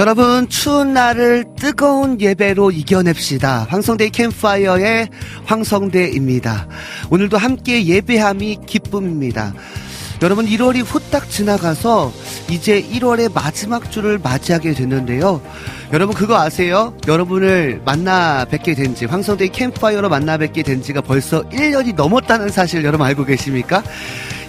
여러분 추운 날을 뜨거운 예배로 이겨냅시다. 황성대 캠파이어의 황성대입니다. 오늘도 함께 예배함이 기쁨입니다. 여러분 1월이 후딱 지나가서 이제 1월의 마지막 주를 맞이하게 됐는데요. 여러분 그거 아세요? 여러분을 만나 뵙게 된 지 황성대 캠파이어로 만나 뵙게 된 지가 벌써 1년이 넘었다는 사실 여러분 알고 계십니까?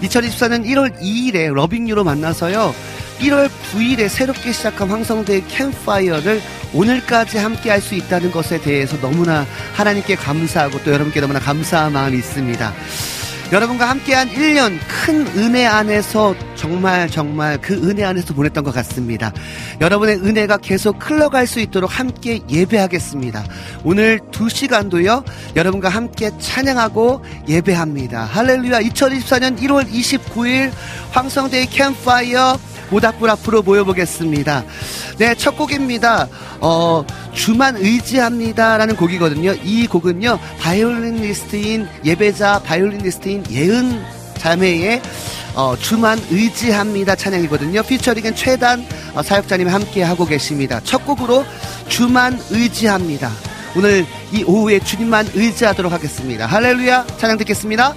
2024년 1월 2일에 러빙유로 만나서요. 1월 9일에 새롭게 시작한 황성대의 캠파이어를 오늘까지 함께 할 수 있다는 것에 대해서 너무나 하나님께 감사하고 또 여러분께 너무나 감사한 마음이 있습니다. 여러분과 함께한 1년 큰 은혜 안에서 정말 정말 그 은혜 안에서 보냈던 것 같습니다. 여러분의 은혜가 계속 흘러갈 수 있도록 함께 예배하겠습니다. 오늘 2시간도요, 여러분과 함께 찬양하고 예배합니다. 할렐루야. 2024년 1월 29일 황성대의 캠프파이어 모닥불 앞으로 모여보겠습니다. 네, 첫 곡입니다. 어, 주만 의지합니다라는 곡이거든요. 이 곡은요, 바이올리니스트인, 예배자 바이올리니스트인 예은 자매의 어, 주만 의지합니다 찬양이거든요. 피처링은 최단 어, 사역자님이 함께 하고 계십니다. 첫 곡으로 주만 의지합니다. 오늘 이 오후에 주님만 의지하도록 하겠습니다. 할렐루야 찬양 듣겠습니다.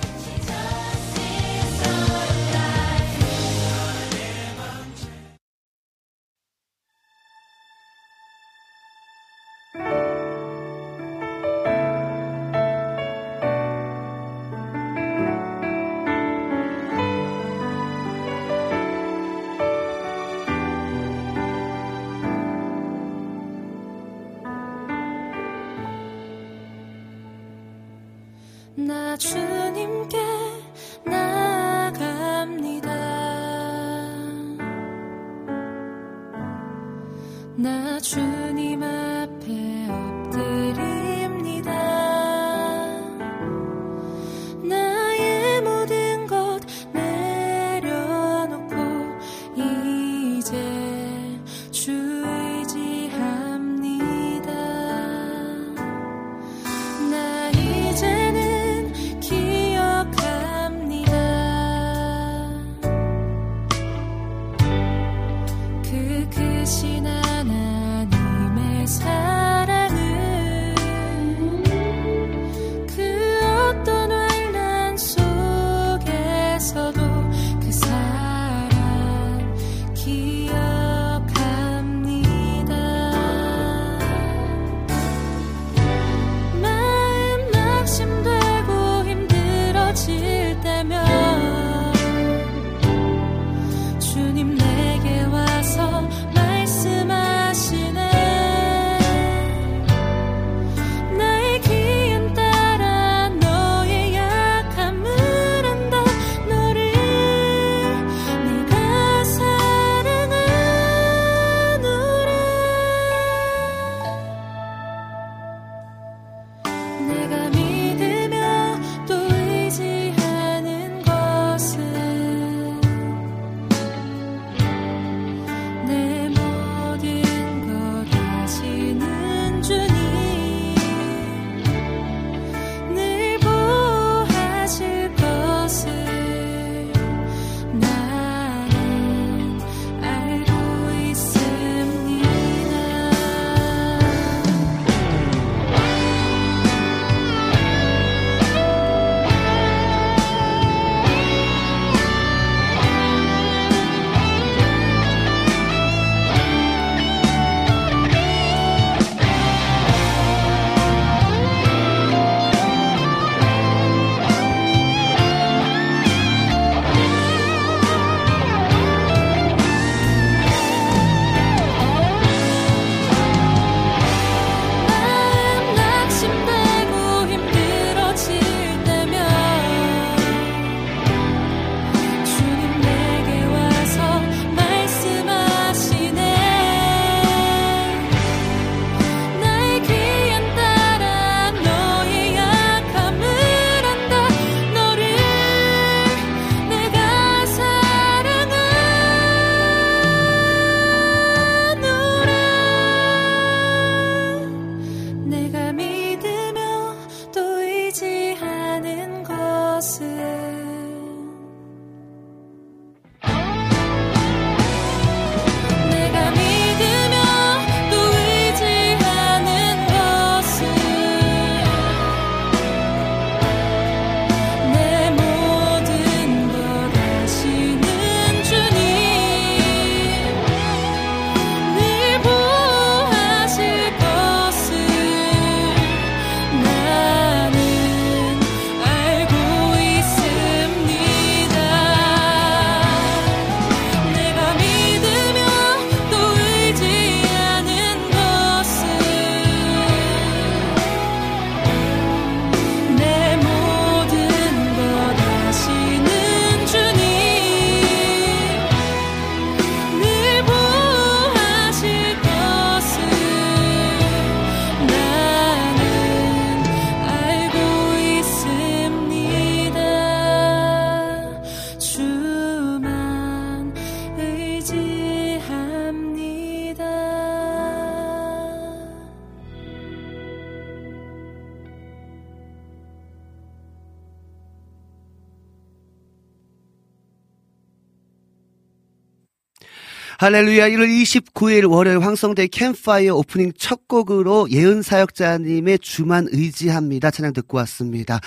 할렐루야 1월 29일 월요일 황성대 캠파이어 오프닝 첫 곡으로 예은 사역자님의 주만 의지합니다 찬양 듣고 왔습니다.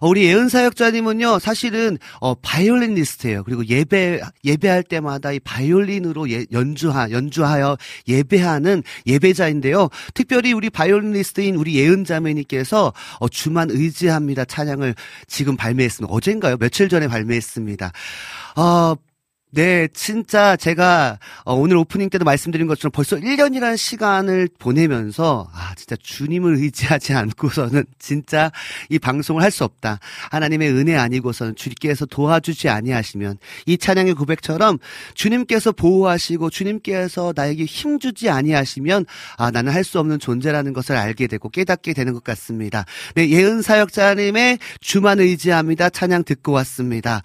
어, 우리 예은 사역자님은요 사실은 어, 바이올리니스트예요. 그리고 예배 예배할 때마다 이 바이올린으로 예, 연주하 연주하여 예배하는 예배자인데요. 특별히 우리 바이올리니스트인 우리 예은 자매님께서 어, 주만 의지합니다 찬양을 지금 발매했습니다. 어젠가요? 며칠 전에 발매했습니다. 어, 네, 진짜 제가 어, 오늘 오프닝 때도 말씀드린 것처럼 벌써 1년이라는 시간을 보내면서 아, 진짜 주님을 의지하지 않고서는 진짜 이 방송을 할 수 없다. 하나님의 은혜 아니고서는 주님께서 도와주지 아니하시면 이 찬양의 고백처럼 주님께서 보호하시고 주님께서 나에게 힘 주지 아니하시면 아, 나는 할 수 없는 존재라는 것을 알게 되고 깨닫게 되는 것 같습니다. 네, 예은 사역자님의 주만 의지합니다. 찬양 듣고 왔습니다.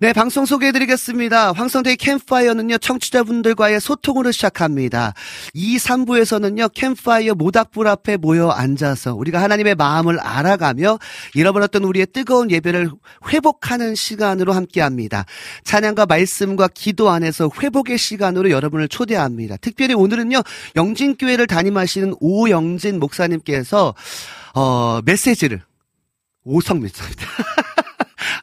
네, 방송 소개해 드리겠습니다. 황성대의 캠파이어는요, 청취자분들과의 소통으로 시작합니다. 이 3부에서는요, 캠파이어 모닥불 앞에 모여 앉아서 우리가 하나님의 마음을 알아가며 잃어버렸던 우리의 뜨거운 예배를 회복하는 시간으로 함께 합니다. 찬양과 말씀과 기도 안에서 회복의 시간으로 여러분을 초대합니다. 특별히 오늘은요, 영진교회를 담임하시는 오영진 목사님께서, 어, 메시지를, 오성입니다.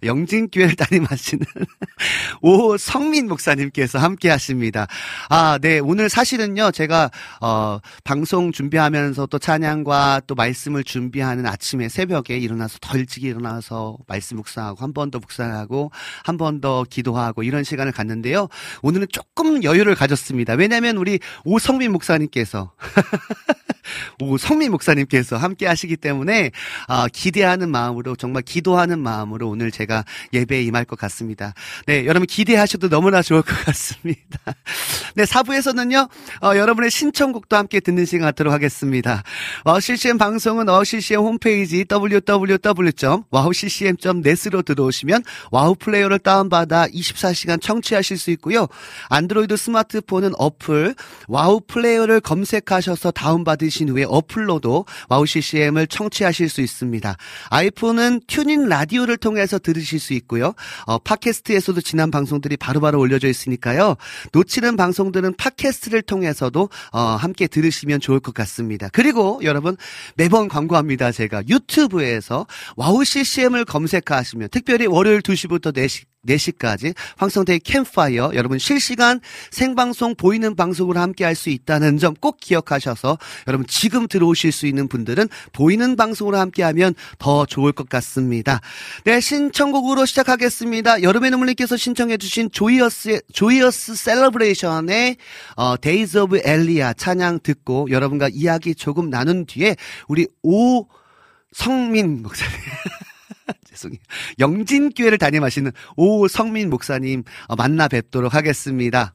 영진교회를 담임하시는 오성민 목사님께서 함께 하십니다. 아, 네. 오늘 사실은요, 제가, 어, 방송 준비하면서 또 찬양과 또 말씀을 준비하는 아침에 새벽에 일어나서 더 일찍 일어나서 말씀 묵상하고 한 번 더 묵상하고 한 번 더 기도하고 이런 시간을 갖는데요. 오늘은 조금 여유를 가졌습니다. 왜냐면 우리 오성민 목사님께서 오성민 목사님께서 함께 하시기 때문에 아, 기대하는 마음으로 정말 기도하는 마음으로 오늘 제가 예배에 임할 것 같습니다. 네, 여러분 기대하셔도 너무나 좋을 것 같습니다. 네, 4부에서는요, 어, 여러분의 신청곡도 함께 듣는 시간 갖도록 하겠습니다. 어, CCM 방송은 어, CCM 홈페이지 www.wowccm.net으로 들어오시면 WOW 플레이어를 다운받아 24시간 청취하실 수 있고요. 안드로이드 스마트폰은 어플 WOW 플레이어를 검색하셔서 다운받으신 후에 어플로도 WOW CCM을 청취하실 수 있습니다. 아이폰은 TuneIn 라디오를 통해서 들으실 수 있고요. 어, 팟캐스트에서도 지난 방송들이 바로 바로 올려져 있으니까요. 놓치는 방송들은 팟캐스트를 통해서도 어, 함께 들으시면 좋을 것 같습니다. 그리고 여러분 매번 광고합니다. 제가 유튜브에서 WOW CCM을 검색하시면 특별히 월요일 2시부터 4시 4시까지 황성대의 캠파이어 여러분 실시간 생방송 보이는 방송으로 함께 할 수 있다는 점 꼭 기억하셔서 여러분 지금 들어오실 수 있는 분들은 보이는 방송으로 함께 하면 더 좋을 것 같습니다. 네, 신청곡으로 시작하겠습니다. 여름의 눈물님께서 신청해 주신 Joyous의 Joyous Celebration의 어, Days of Elijah 찬양 듣고 여러분과 이야기 조금 나눈 뒤에 우리 오성민 목사님 죄송해요. 영진교회를 담임하시는 오성민 목사님 어, 만나 뵙도록 하겠습니다.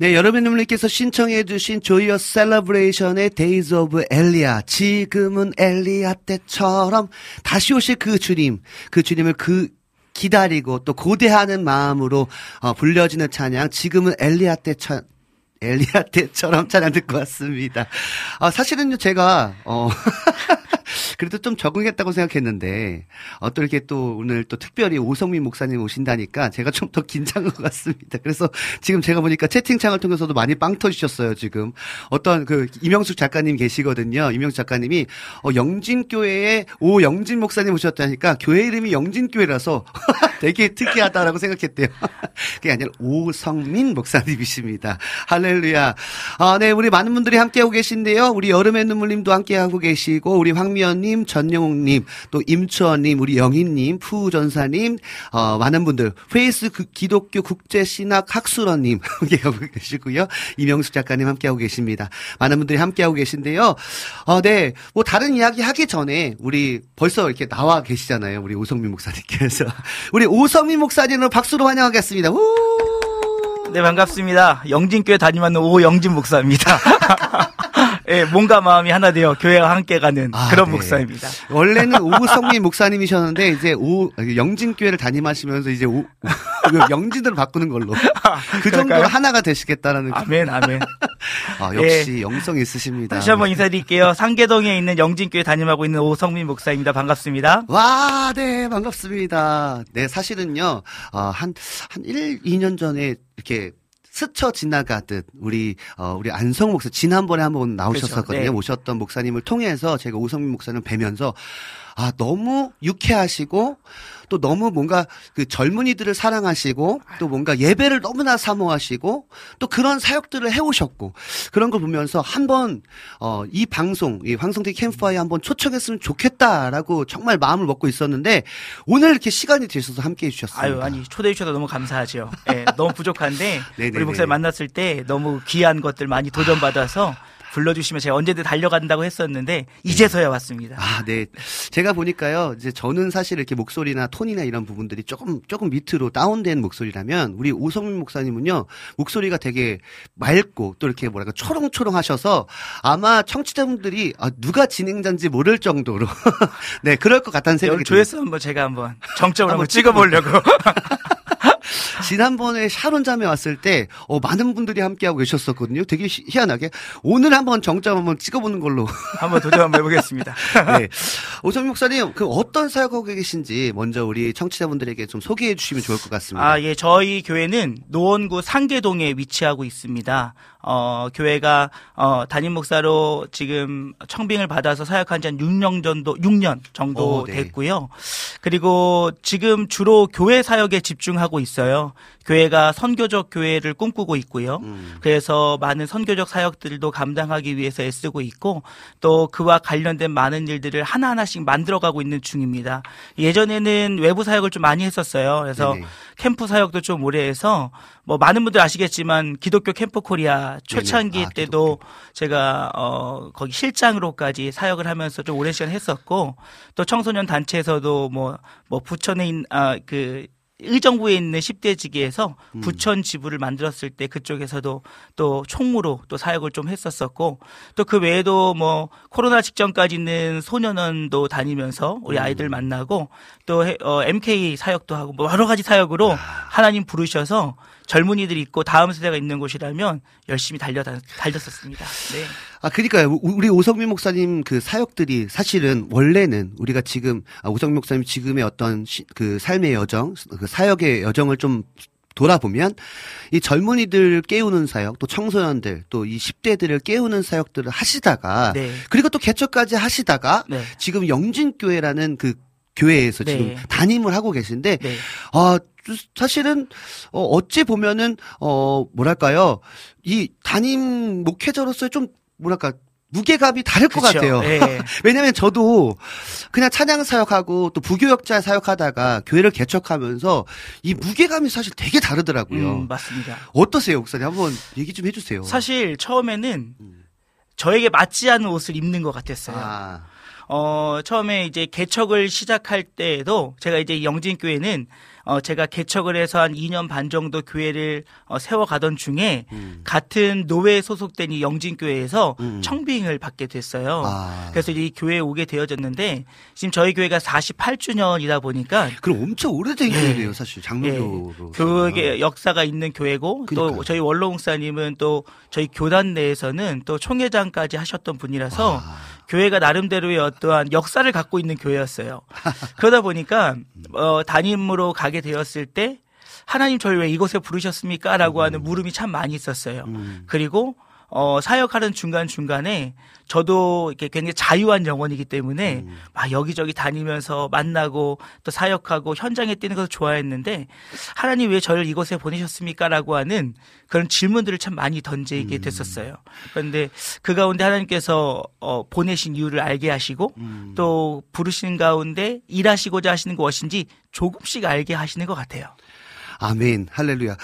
네, 여러분들께서 신청해주신 조이어 셀러브레이션의 Days of Elia. 지금은 엘리야 때처럼 다시 오실 그 주님, 그 주님을 그 기다리고 또 고대하는 마음으로 어, 불려지는 찬양. 지금은 엘리야 때처럼 엘리야 때처럼 찬양 듣고 왔습니다. 아, 사실은요, 제가, 어, 그래도 좀 적응했다고 생각했는데, 어, 또 오늘 또 특별히 오성민 목사님 오신다니까 제가 좀 더 긴장한 것 같습니다. 그래서 지금 제가 보니까 채팅창을 통해서도 많이 빵 터주셨어요, 지금. 어떤 그 이명숙 작가님 계시거든요. 이명숙 작가님이, 어, 영진교회에 오 영진 목사님 오셨다니까 교회 이름이 영진교회라서 되게 특이하다라고 생각했대요. 그게 아니라 오성민 목사님이십니다. 할렐루야. 아, 네, 우리 많은 분들이 함께하고 계신데요. 우리 여름의 눈물님도 함께하고 계시고, 우리 황미 연님, 전영욱님, 또 임추원님, 우리 영희님, 푸전사님, 어, 많은 분들, Faith 그 기독교 국제신학 학술원님 함께하고 계시고요. 이명숙 작가님 함께하고 계십니다. 많은 분들이 함께하고 계신데요. 어, 네, 뭐 다른 이야기 하기 전에 우리 벌써 이렇게 나와 계시잖아요. 우리 오성민 목사님께서. 우리 오성민 목사님을 박수로 환영하겠습니다. 우! 네, 반갑습니다. 영진교회 담임하는 오성민 목사입니다. 예, 몸과 마음이 하나 되어 교회와 함께 가는 아, 그런 네. 목사입니다. 원래는 오구성민 목사님이셨는데 이제 오, 영진교회를 담임하시면서 이제 오, 그 영진으로 바꾸는 걸로 아, 그 정도로 하나가 되시겠다라는. 그 아멘, 아멘. 아, 역시 예. 영성 있으십니다. 다시 한번 네. 인사드릴게요. 상계동에 있는 영진교회 담임하고 있는 오성민 목사입니다. 반갑습니다. 와, 네, 반갑습니다. 네, 사실은요, 어, 한, 한 1, 2년 전에 이렇게 스쳐 지나가듯 우리 어 우리 안성 목사 지난번에 한번 나오셨었거든요. 그렇죠. 네. 오셨던 목사님을 통해서 제가 오성민 목사님 뵈면서 아 너무 유쾌하시고 또 너무 뭔가 그 젊은이들을 사랑하시고 또 뭔가 예배를 너무나 사모하시고 또 그런 사역들을 해오셨고 그런 걸 보면서 한번 어 이 방송 이 황성대 캠프파이어 한번 초청했으면 좋겠다라고 정말 마음을 먹고 있었는데 오늘 이렇게 시간이 되셔서 함께 해 주셨습니다. 아유, 아니, 초대해 주셔서 너무 감사하죠. 예, 너무 부족한데, 네네네. 우리 목사님 만났을 때 너무 귀한 것들 많이 도전 받아서 불러주시면 제가 언제든 달려간다고 했었는데, 이제서야 왔습니다. 아, 네. 제가 보니까요, 이제 저는 사실 이렇게 목소리나 톤이나 이런 부분들이 조금, 조금 밑으로 다운된 목소리라면, 우리 오성민 목사님은요, 목소리가 되게 맑고, 또 이렇게 뭐랄까, 초롱초롱 하셔서, 아마 청취자분들이, 아, 누가 진행자인지 모를 정도로, 네, 그럴 것 같다는 생각이 듭니다. 조회수 한번 제가 한번 정점을 한번 한번 찍어 보려고. 지난번에 샤론 잠에 왔을 때, 어, 많은 분들이 함께하고 계셨었거든요. 되게 희- 희한하게. 오늘 한번 정점 한번 찍어보는 걸로. 한번 도전 한번 해보겠습니다. 네. 오성민 목사님, 그 어떤 사역하고 계신지 먼저 우리 청취자분들에게 좀 소개해 주시면 좋을 것 같습니다. 아, 예, 저희 교회는 노원구 상계동에 위치하고 있습니다. 어, 교회가, 어, 담임 목사로 지금 청빙을 받아서 사역한 지 한 6년 정도, 6년 정도 오, 네. 됐고요. 그리고 지금 주로 교회 사역에 집중하고 있어요. 교회가 선교적 교회를 꿈꾸고 있고요. 음. 그래서 많은 선교적 사역들도 감당하기 위해서 애쓰고 있고 또 그와 관련된 많은 일들을 하나하나씩 만들어가고 있는 중입니다. 예전에는 외부 사역을 좀 많이 했었어요. 그래서 네네. 캠프 사역도 좀 오래 해서 뭐 많은 분들 아시겠지만 기독교 캠프 코리아 초창기 아, 때도 제가 어 거기 실장으로까지 사역을 하면서 좀 오랜 시간 했었고 또 청소년 단체에서도 뭐뭐 부천에 있는 아그 의정부에 있는 10대 지기에서 음. 부천 지부를 만들었을 때 그쪽에서도 또 총무로 또 사역을 좀 했었었고 또 그 외에도 뭐 코로나 직전까지는 소년원도 다니면서 우리 음. 아이들 만나고 또 해- 어, MK 사역도 하고 뭐 여러 가지 사역으로 하나님 부르셔서 젊은이들이 있고 다음 세대가 있는 곳이라면 열심히 달려 달렸었습니다. 네. 아, 그니까요. 우- 우리 오성민 목사님 그 사역들이 사실은 원래는 우리가 지금, 아, 오성민 목사님 지금의 어떤 시- 그 삶의 여정, 그 사역의 여정을 좀 돌아보면 이 젊은이들 깨우는 사역, 또 청소년들, 또 이 10대들을 깨우는 사역들을 하시다가 네. 그리고 또 개척까지 하시다가 네. 지금 영진교회라는 그 교회에서 네. 지금 담임을 하고 계신데 네. 아, 사실은, 어, 어찌 보면은, 어, 뭐랄까요. 이 담임 목회자로서의 좀, 뭐랄까, 무게감이 다를 것 그쵸. 같아요. 예. 왜냐면 저도 그냥 찬양 사역하고 또 부교역자 사역하다가 교회를 개척하면서 이 무게감이 사실 되게 다르더라고요. 음, 맞습니다. 어떠세요, 목사님? 한번 얘기 좀 해주세요. 사실 처음에는 저에게 맞지 않은 옷을 입는 것 같았어요. 아, 어, 처음에 이제 개척을 시작할 때에도 제가 이제 영진교회는 어, 제가 개척을 해서 한 2년 반 정도 교회를 어, 세워가던 중에 음. 같은 노회에 소속된 이 영진교회에서 음. 청빙을 받게 됐어요. 아. 그래서 이 교회에 오게 되어졌는데 지금 저희 교회가 48주년이다 보니까 그럼 엄청 오래된 예. 교회네요, 사실 장로교로. 교회 역사가 있는 교회고 그러니까요. 또 저희 원로 목사님은 또 저희 교단 내에서는 또 총회장까지 하셨던 분이라서 아. 교회가 나름대로의 어떠한 역사를 갖고 있는 교회였어요. 그러다 보니까 어, 담임으로 가게 되었을 때 하나님 저를 왜 이곳에 부르셨습니까?라고 하는 물음이 참 많이 있었어요. 음. 그리고 어, 사역하는 중간중간에 저도 이렇게 굉장히 자유한 영혼이기 때문에 음. 막 여기저기 다니면서 만나고 또 사역하고 현장에 뛰는 것을 좋아했는데 하나님 왜 저를 이곳에 보내셨습니까? 라고 하는 그런 질문들을 참 많이 던지게 음. 됐었어요. 그런데 그 가운데 하나님께서 어, 보내신 이유를 알게 하시고 음. 또 부르신 가운데 일하시고자 하시는 것인지 조금씩 알게 하시는 것 같아요. 아멘, 할렐루야.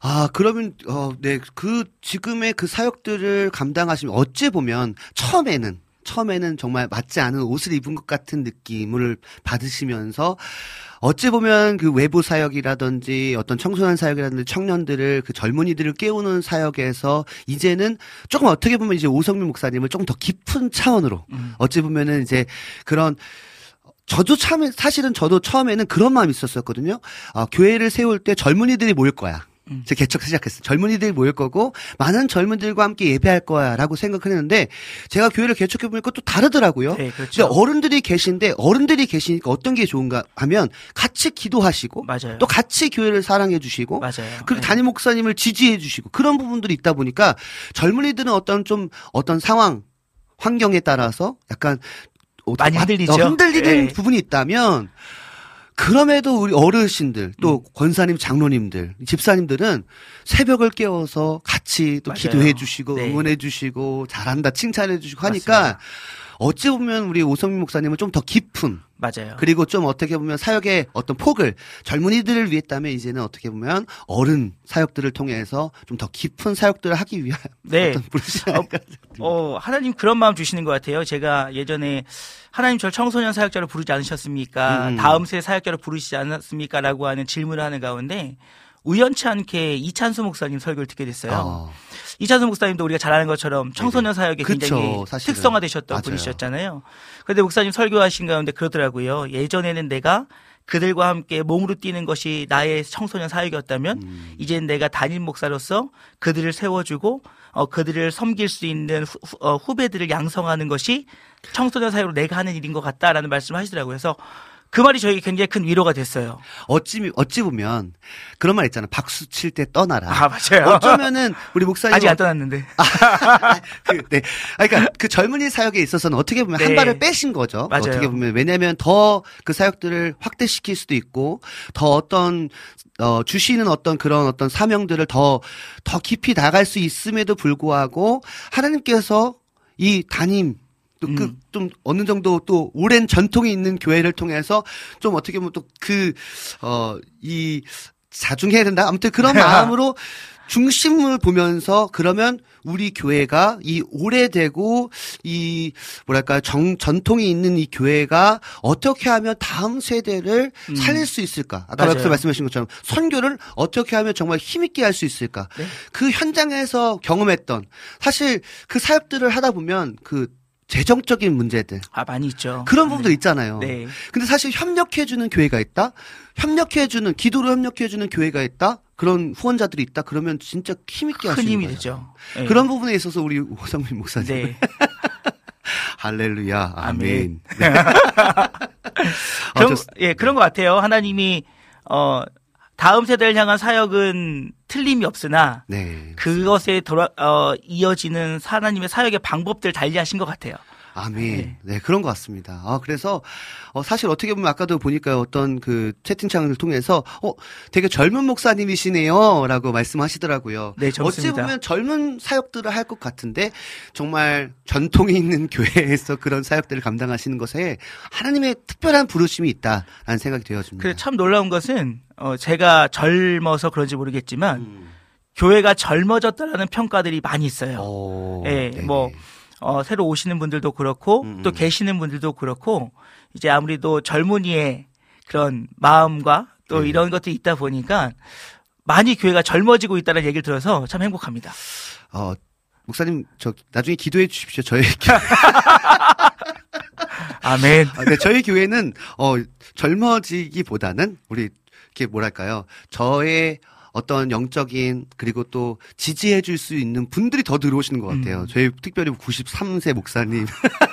아, 그러면, 어, 네, 그, 지금의 그 사역들을 감당하시면, 어찌 보면, 처음에는, 처음에는 정말 맞지 않은 옷을 입은 것 같은 느낌을 받으시면서, 어찌 보면 그 외부 사역이라든지 어떤 청소년 사역이라든지 청년들을 그 젊은이들을 깨우는 사역에서 이제는 조금 어떻게 보면 이제 오성민 목사님을 조금 더 깊은 차원으로 음. 어찌 보면은 이제 그런 저도 참 사실은 저도 처음에는 그런 마음이 있었었거든요. 아, 교회를 세울 때 젊은이들이 모일 거야. 음. 제가 개척 시작했어요. 젊은이들이 모일 거고 많은 젊은들과 함께 예배할 거야라고 생각했는데 제가 교회를 개척해 보니까 또 다르더라고요. 네, 그렇죠. 어른들이 계신데 어른들이 계시니까 어떤 게 좋은가 하면 같이 기도하시고 맞아요. 또 같이 교회를 사랑해 주시고 맞아요. 그리고 네. 담임 목사님을 지지해 주시고 그런 부분들이 있다 보니까 젊은이들은 어떤 좀 어떤 상황 환경에 따라서 약간 어, 많이 와- 흔들리죠. 어, 흔들리는 네. 부분이 있다면 그럼에도 우리 어르신들 음. 또 권사님 장로님들 집사님들은 새벽을 깨워서 같이 또 맞아요. 기도해 주시고 네. 응원해 주시고 잘한다 칭찬해 주시고 하니까 맞습니다. 어찌 보면 우리 오성민 목사님은 좀 더 깊은 맞아요. 그리고 좀 어떻게 보면 사역의 어떤 폭을 젊은이들을 위했다면 이제는 어떻게 보면 어른 사역들을 통해서 좀 더 깊은 사역들을 하기 위한 네. 어떤 부르시 어, 어, 하나님 그런 마음 주시는 것 같아요. 제가 예전에 하나님 절 청소년 사역자로 부르지 않으셨습니까? 음. 다음 세 사역자로 부르시지 않았습니까? 라고 하는 질문을 하는 가운데 우연치 않게 이찬수 목사님 설교를 듣게 됐어요. 어, 이찬수 목사님도 우리가 잘 아는 것처럼 청소년 사역에 그쵸, 굉장히 사실은. 특성화되셨던 맞아요. 분이셨잖아요. 그런데 목사님 설교하신 가운데 그러더라고요. 예전에는 내가 그들과 함께 몸으로 뛰는 것이 나의 청소년 사역이었다면 음. 이제는 내가 담임 목사로서 그들을 세워주고 어, 그들을 섬길 수 있는 후, 후- 어, 후배들을 양성하는 것이 청소년 사역으로 내가 하는 일인 것 같다라는 말씀을 하시더라고요. 그래서 그 말이 저에게 굉장히 큰 위로가 됐어요. 어찌 어찌 보면 그런 말 있잖아 박수 칠 때 떠나라. 아 맞아요. 어쩌면은 우리 목사님 아직 안 떠났는데. 그, 네. 아, 그러니까 그 젊은이 사역에 있어서는 어떻게 보면 한 네. 발을 빼신 거죠. 맞아요. 어떻게 보면 왜냐하면 더 그 사역들을 확대시킬 수도 있고 더 어떤 어 주시는 어떤 그런 어떤 사명들을 더더 깊이 나갈 수 있음에도 불구하고 하나님께서 이 담임 또그 음. 좀 어느 정도 또 오랜 전통이 있는 교회를 통해서 좀 어떻게 보면 또 그 어 이 자중해야 된다. 아무튼 그런 마음으로 중심을 보면서 그러면 우리 교회가 이 오래되고 이 뭐랄까 정 전통이 있는 이 교회가 어떻게 하면 다음 세대를 음. 살릴 수 있을까? 아까 맞아요. 앞서 말씀하신 것처럼 선교를 어떻게 하면 정말 힘있게 할 수 있을까? 네. 그 현장에서 경험했던 사실 그 사역들을 하다 보면 그 재정적인 문제들 아 많이 있죠. 그런 부분도 있잖아요. 네. 근데 사실 협력해주는 교회가 있다? 협력해주는, 기도로 협력해주는 교회가 있다? 그런 후원자들이 있다? 그러면 진짜 힘있게 있는 힘이 거예요. 되죠. 네. 그런 부분에 있어서 우리 오성민 목사님. 네. 할렐루야. 아멘. 아멘. 네. 아, 그런, 좋- 예, 그런 것 같아요. 하나님이, 어, 다음 세대를 향한 사역은 틀림이 없으나 네. 그것에 돌아, 어, 이어지는 하나님의 사역의 방법들 달리하신 것 같아요. 아멘. 네, 그런 것 같습니다. 아, 그래서, 어, 사실 어떻게 보면 아까도 보니까 어떤 그 채팅창을 통해서, 어, 되게 젊은 목사님이시네요. 라고 말씀하시더라고요. 네, 어찌 젊습니다. 보면 젊은 사역들을 할 것 같은데, 정말 전통이 있는 교회에서 그런 사역들을 감당하시는 것에 하나님의 특별한 부르심이 있다라는 생각이 되어집니다. 그래 참 놀라운 것은 어, 제가 젊어서 그런지 모르겠지만 음. 교회가 젊어졌다라는 평가들이 많이 있어요. 어, 예, 네네. 뭐, 어, 새로 오시는 분들도 그렇고 음, 또 음. 계시는 분들도 그렇고 이제 아무래도 젊은이의 그런 마음과 또 네. 이런 것들이 있다 보니까 많이 교회가 젊어지고 있다는 얘기를 들어서 참 행복합니다. 어, 목사님, 저, 나중에 기도해 주십시오. 저희, 아멘. 아, 네, 저희 교회는, 어, 젊어지기보다는, 우리, 이렇게 뭐랄까요. 저의 어떤 영적인, 그리고 또 지지해 줄 수 있는 분들이 더 들어오시는 것 같아요. 음. 저희 특별히 93세 목사님,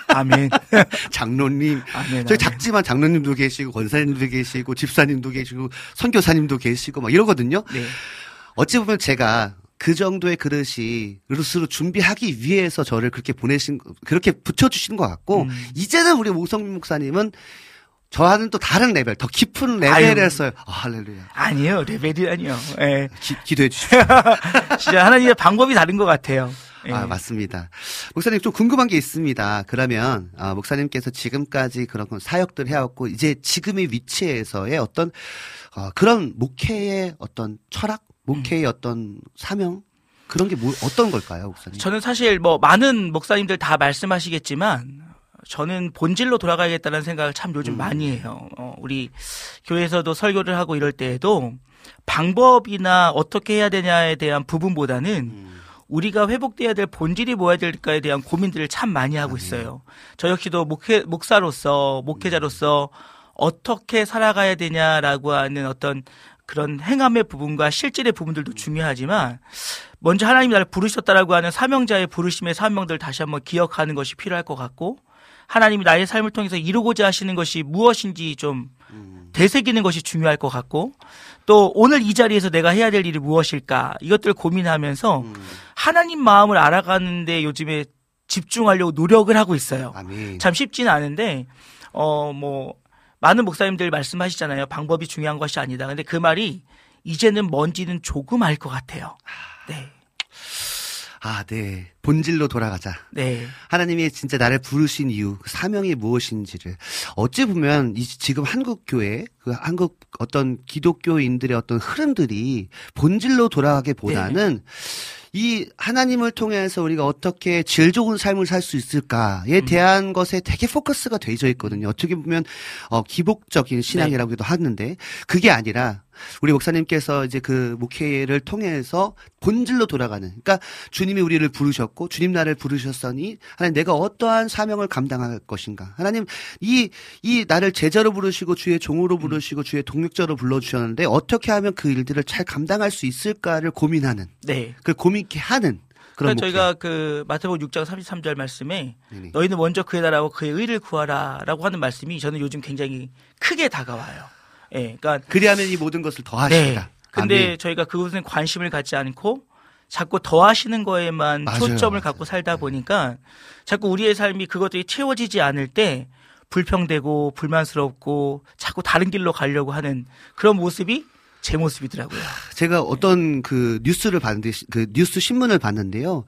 아멘. 장로님, 아멘. 저희 아멘. 작지만 장로님도 계시고, 권사님도 계시고, 집사님도 계시고, 선교사님도 계시고, 막 이러거든요. 네. 어찌 보면 제가 그 정도의 그릇이 그릇으로 준비하기 위해서 저를 그렇게 보내신 그렇게 붙여주시는 것 같고 음. 이제는 우리 오성민 목사님은 저와는 또 다른 레벨 더 깊은 레벨에서 아, 할렐루야 아니요. 레벨이 아니요. 예. 기, 도해 주십시오. 진짜 하나님의 방법이 다른 것 같아요. 예. 아 맞습니다. 목사님 좀 궁금한 게 있습니다. 그러면 아, 목사님께서 지금까지 그런 건 사역들 해왔고 이제 지금의 위치에서의 어떤 어, 그런 목회의 어떤 철학, 목회의 어떤 사명 그런 게 뭐, 어떤 걸까요, 목사님? 저는 사실 뭐 많은 목사님들 다 말씀하시겠지만 저는 본질로 돌아가야겠다는 생각을 참 요즘 음. 많이 해요. 어, 우리 교회에서도 설교를 하고 이럴 때에도 방법이나 어떻게 해야 되냐에 대한 부분보다는 음. 우리가 회복돼야 될 본질이 뭐야 될까에 대한 고민들을 참 많이 하고 아, 네. 있어요. 저 역시도 목회, 목사로서, 목회자로서 어떻게 살아가야 되냐라고 하는 어떤 그런 행함의 부분과 실질의 부분들도 중요하지만 먼저 하나님이 나를 부르셨다라고 하는 사명자의 부르심의 사명들을 다시 한번 기억하는 것이 필요할 것 같고 하나님이 나의 삶을 통해서 이루고자 하시는 것이 무엇인지 좀 음. 되새기는 것이 중요할 것 같고 또 오늘 이 자리에서 내가 해야 될 일이 무엇일까 이것들을 고민하면서 음. 하나님 마음을 알아가는데 요즘에 집중하려고 노력을 하고 있어요. 아멘. 참 쉽지는 않은데 어 뭐 많은 목사님들 말씀하시잖아요. 방법이 중요한 것이 아니다. 근데 그 말이 이제는 뭔지는 조금 알 것 같아요. 네. 아, 네. 본질로 돌아가자. 네. 하나님이 진짜 나를 부르신 이유, 그 사명이 무엇인지를 어찌 보면 이 지금 한국 교회, 그 한국 어떤 기독교인들의 어떤 흐름들이 본질로 돌아가기보다는 이 하나님을 통해서 우리가 어떻게 질 좋은 삶을 살 수 있을까에 대한 것에 되게 포커스가 되어 있거든요. 어떻게 보면 어 기복적인 신앙이라고도 하는데 그게 아니라 우리 목사님께서 이제 그 목회를 통해서 본질로 돌아가는 그러니까 주님이 우리를 부르셨고 주님 나를 부르셨으니 하나님 내가 어떠한 사명을 감당할 것인가 하나님 이 이 나를 제자로 부르시고 주의 종으로 부르시고 주의 동력자로 불러 주셨는데 어떻게 하면 그 일들을 잘 감당할 수 있을까를 고민하는 네. 그 고민케 하는 그런 그러니까. 저희가 그 마태복음 6장 33절 말씀에 네네. 너희는 먼저 그의 나라고 그의 의를 구하라라고 하는 말씀이 저는 요즘 굉장히 크게 다가와요. 예. 그러니까 그리하면 이 모든 것을 네. 더하시리라. 근데 아멘. 저희가 그것은 관심을 갖지 않고 자꾸 더 하시는 거에만 맞아요, 초점을. 갖고 살다 보니까 자꾸 우리의 삶이 그것들이 채워지지 않을 때 불평되고 불만스럽고 자꾸 다른 길로 가려고 하는 그런 모습이 제 모습이더라고요. 제가 어떤 그 뉴스를 봤는데 그 뉴스 신문을 봤는데요.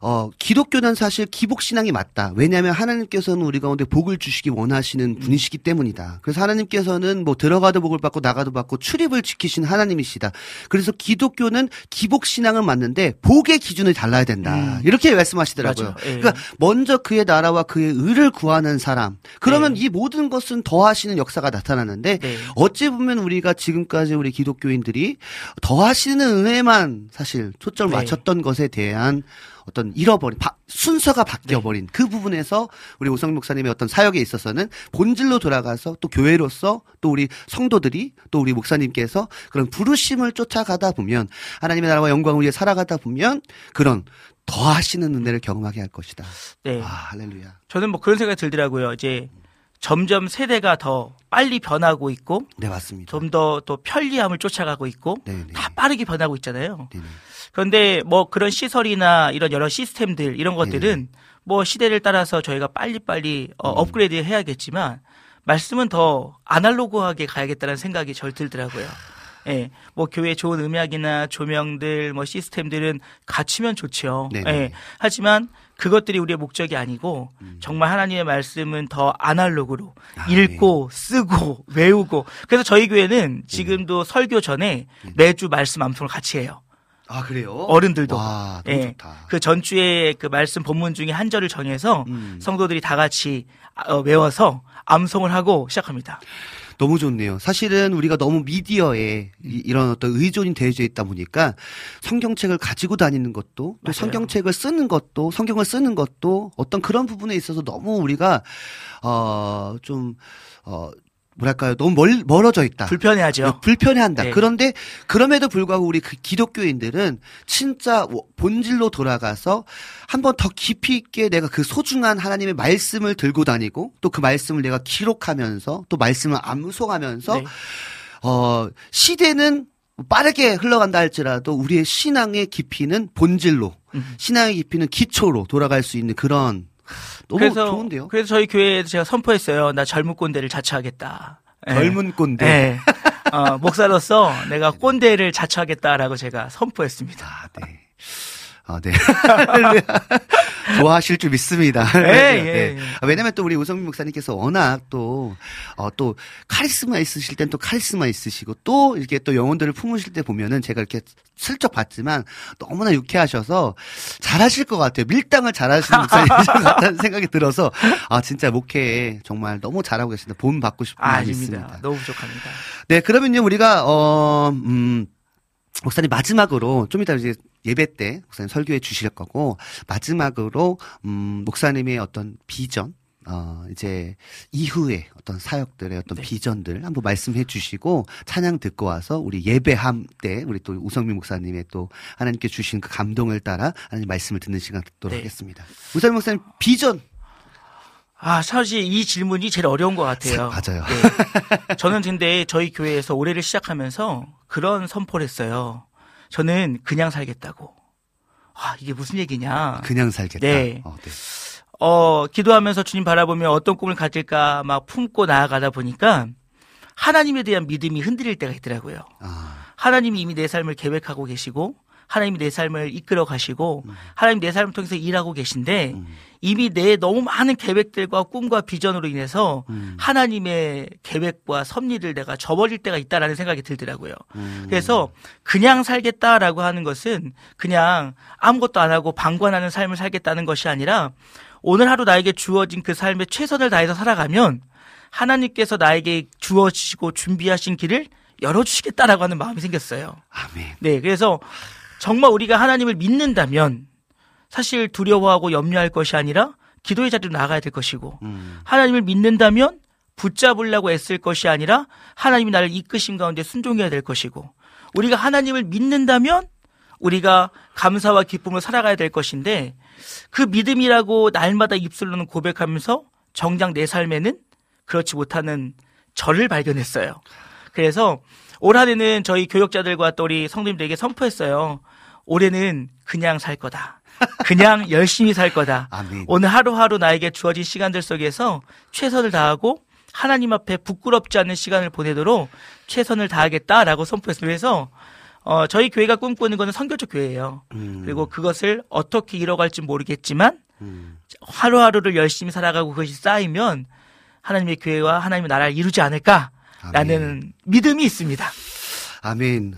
어, 기독교는 사실 기복 신앙이 맞다. 왜냐하면 하나님께서는 우리 가운데 복을 주시기 원하시는 분이시기 때문이다. 그래서 하나님께서는 뭐 들어가도 복을 받고 나가도 받고 출입을 지키신 하나님이시다. 그래서 기독교는 기복 신앙은 맞는데 복의 기준이 달라야 된다. 음. 이렇게 말씀하시더라고요. 예. 그러니까 먼저 그의 나라와 그의 의를 구하는 사람. 그러면 네. 이 모든 것은 더하시는 역사가 나타나는데 네. 어찌 보면 우리가 지금까지 우리 기독교인들이 더하시는 은혜만 사실 초점을 네. 맞췄던 것에 대한 어떤 잃어버린 바- 순서가 바뀌어 버린 네. 그 부분에서 우리 오성 목사님의 어떤 사역에 있어서는 본질로 돌아가서 또 교회로서 또 우리 성도들이 또 우리 목사님께서 그런 부르심을 쫓아가다 보면 하나님의 나라와 영광을 위해 살아가다 보면 그런 더 하시는 은혜를 경험하게 할 것이다. 네. 아 할렐루야. 저는 뭐 그런 생각이 들더라고요. 이제 점점 세대가 더 빨리 변하고 있고 네 맞습니다. 좀 더 또 편리함을 쫓아가고 있고 네네. 다 빠르게 변하고 있잖아요. 네네. 그런데 뭐 그런 시설이나 이런 여러 시스템들 이런 네. 것들은 뭐 시대를 따라서 저희가 빨리빨리 어, 음. 업그레이드 해야겠지만 말씀은 더 아날로그하게 가야겠다는 생각이 절 들더라고요. 예, 뭐 교회 좋은 음악이나 조명들, 뭐 시스템들은 갖추면 좋죠. 네네. 예, 하지만 그것들이 우리의 목적이 아니고 정말 하나님의 말씀은 더 아날로그로 음. 아, 읽고 쓰고 외우고 그래서 저희 교회는 지금도 설교 전에 매주 말씀 암송을 같이 해요. 아 그래요? 어른들도. 와 너무 예. 좋다. 그 전주에 그 말씀 본문 중에 한 절을 정해서 음. 성도들이 다 같이 아, 어, 외워서 암송을 하고 시작합니다. 너무 좋네요. 사실은 우리가 너무 미디어에 이, 런 어떤 의존이 되어져 있다 보니까 성경책을 가지고 다니는 것도 또 맞아요. 성경책을 쓰는 것도 성경을 쓰는 것도 어떤 그런 부분에 있어서 너무 우리가 어좀 어, 뭐랄까요 너무 멀, 멀어져 있다. 불편해하죠. 불편해한다. 네. 그런데 그럼에도 불구하고 우리 그 기독교인들은 진짜 본질로 돌아가서 한번 더 깊이 있게 내가 그 소중한 하나님의 말씀을 들고 다니고 또 그 말씀을 내가 기록하면서 또 말씀을 암송하면서 네. 어 시대는 빠르게 흘러간다 할지라도 우리의 신앙의 깊이는 본질로 음. 신앙의 깊이는 기초로 돌아갈 수 있는 그런 너무 그래서 좋은데요. 그래서 저희 교회에서 제가 선포했어요. 나 젊은 꼰대를 자처하겠다. 예. 젊은 꼰대. 네. 어, 목사로서 내가 꼰대를 자처하겠다라고 제가 선포했습니다. 아, 네. 아, 네. 좋아하실 줄 믿습니다. 할렐루야. 예, 네. 예. 아, 왜냐면 또 우리 오성민 목사님께서 워낙 또, 어, 또 카리스마 있으실 땐 또 카리스마 있으시고 또 이렇게 또 영혼들을 품으실 때 보면은 제가 이렇게 슬쩍 봤지만 너무나 유쾌하셔서 잘하실 것 같아요. 밀당을 잘하시는 목사님이신 것 같다는 생각이 들어서 아, 진짜 목회에 정말 너무 잘하고 계신다. 본 받고 싶은 아, 마음이 아닙니다. 있습니다. 너무 부족합니다. 네, 그러면요, 우리가, 어, 음, 목사님 마지막으로 좀 이따 이제 예배 때 목사님 설교해 주실 거고 마지막으로 음 목사님의 어떤 비전 어 이제 이후에 어떤 사역들의 어떤 네. 비전들 한번 말씀해 주시고 찬양 듣고 와서 우리 예배함 때 우리 또 우성민 목사님의 또 하나님께 주신 그 감동을 따라 하나님 말씀을 듣는 시간 듣도록 네. 하겠습니다. 우성민 목사님 비전 아, 사실 이 질문이 제일 어려운 것 같아요. 맞아요. 네. 저는 근데 저희 교회에서 올해를 시작하면서 그런 선포를 했어요. 저는 그냥 살겠다고. 아, 이게 무슨 얘기냐. 그냥 살겠다. 네. 어, 네. 어, 기도하면서 주님 바라보며 어떤 꿈을 가질까 막 품고 나아가다 보니까 하나님에 대한 믿음이 흔들릴 때가 있더라고요. 아, 하나님이 이미 내 삶을 계획하고 계시고 하나님이 내 삶을 이끌어 가시고 하나님 내 삶을 통해서 일하고 계신데 음. 이미 내 너무 많은 계획들과 꿈과 비전으로 인해서 음. 하나님의 계획과 섭리를 내가 저버릴 때가 있다라는 생각이 들더라고요. 음. 그래서 그냥 살겠다라고 하는 것은 그냥 아무것도 안 하고 방관하는 삶을 살겠다는 것이 아니라 오늘 하루 나에게 주어진 그 삶에 최선을 다해서 살아가면 하나님께서 나에게 주어지시고 준비하신 길을 열어주시겠다라고 하는 마음이 생겼어요. 아멘. 네, 그래서 정말 우리가 하나님을 믿는다면 사실 두려워하고 염려할 것이 아니라 기도의 자리로 나가야 될 것이고 음. 하나님을 믿는다면 붙잡으려고 애쓸 것이 아니라 하나님이 나를 이끄신 가운데 순종해야 될 것이고 우리가 하나님을 믿는다면 우리가 감사와 기쁨을 살아가야 될 것인데 그 믿음이라고 날마다 입술로는 고백하면서 정작 내 삶에는 그렇지 못하는 저를 발견했어요. 그래서 올 한해는 저희 교역자들과 또 우리 성도님들에게 선포했어요. 올해는 그냥 살 거다. 그냥 열심히 살 거다. 아멘. 오늘 하루하루 나에게 주어진 시간들 속에서 최선을 다하고 하나님 앞에 부끄럽지 않은 시간을 보내도록 최선을 다하겠다라고 선포했습니다. 그래서 어, 저희 교회가 꿈꾸는 거는 선교적 교회예요. 음. 그리고 그것을 어떻게 이뤄갈지 모르겠지만 음. 하루하루를 열심히 살아가고 그것이 쌓이면 하나님의 교회와 하나님의 나라를 이루지 않을까라는 아멘. 믿음이 있습니다. 아멘.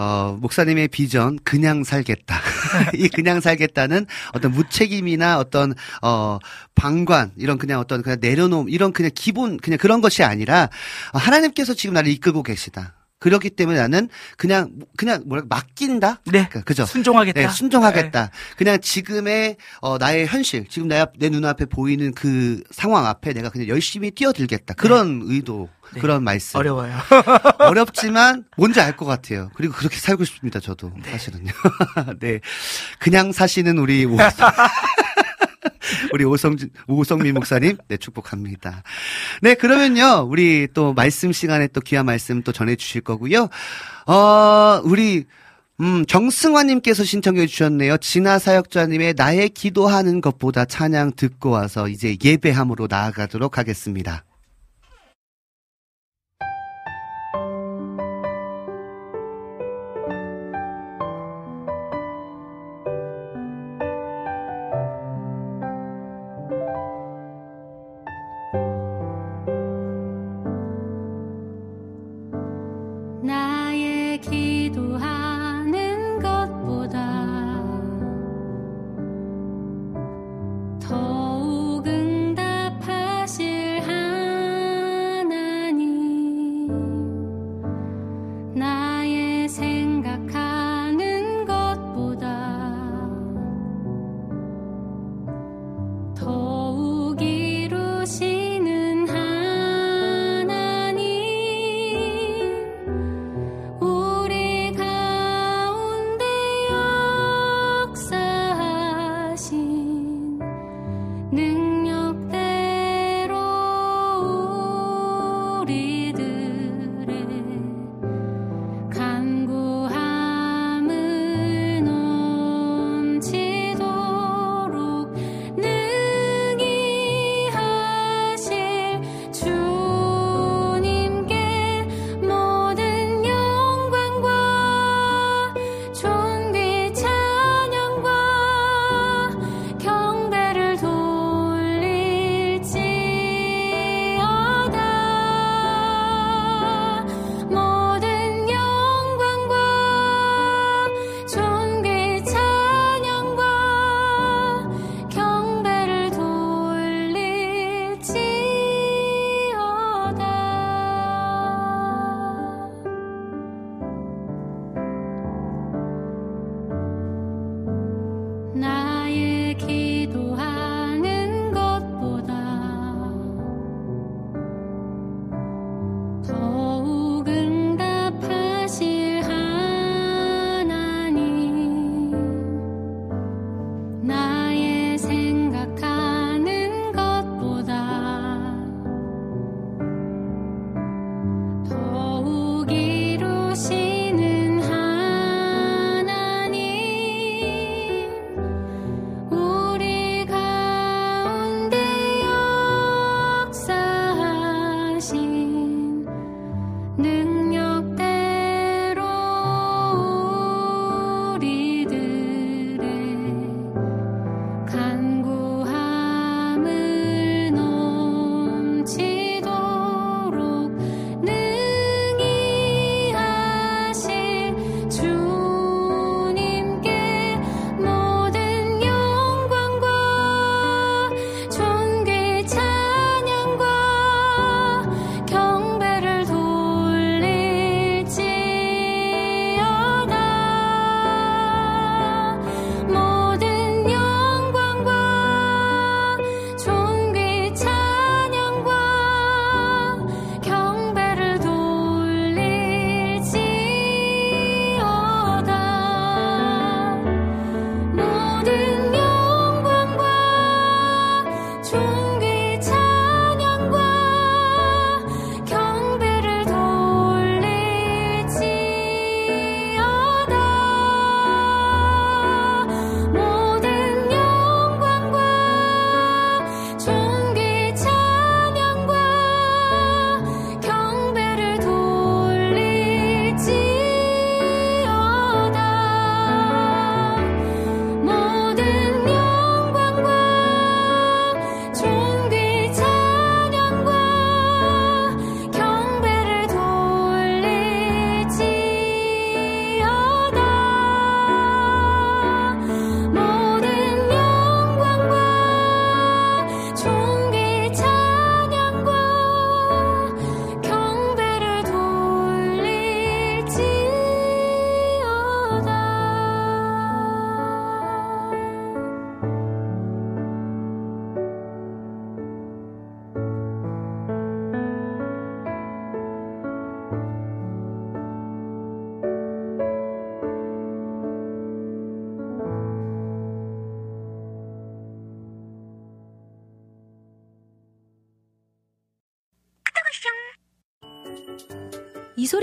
어, 목사님의 비전, 그냥 살겠다. 이 그냥 살겠다는 어떤 무책임이나 어떤, 어, 방관, 이런 그냥 어떤 그냥 내려놓음, 이런 그냥 기본, 그냥 그런 것이 아니라, 어, 하나님께서 지금 나를 이끌고 계시다. 그렇기 때문에 나는 그냥, 그냥 뭐랄까, 맡긴다? 네. 그- 그죠? 순종하겠다. 네, 순종하겠다. 그냥 지금의 어, 나의 현실, 지금 내, 앞- 내 눈앞에 보이는 그 상황 앞에 내가 그냥 열심히 뛰어들겠다. 그런 의도, 네. 그런 말씀. 어려워요. 어렵지만 뭔지 알 것 같아요. 그리고 그렇게 살고 싶습니다. 저도 사실은요. 네, 그냥 사시는 우리 오, 우리 오성 오성민 목사님, 네 축복합니다. 네, 그러면요 우리 또 말씀 시간에 또 귀한 말씀 또 전해주실 거고요. 어, 우리 음, 정승환님께서 신청해 주셨네요. 진아 사역자님의 나의 기도하는 것보다 찬양 듣고 와서 이제 예배함으로 나아가도록 하겠습니다.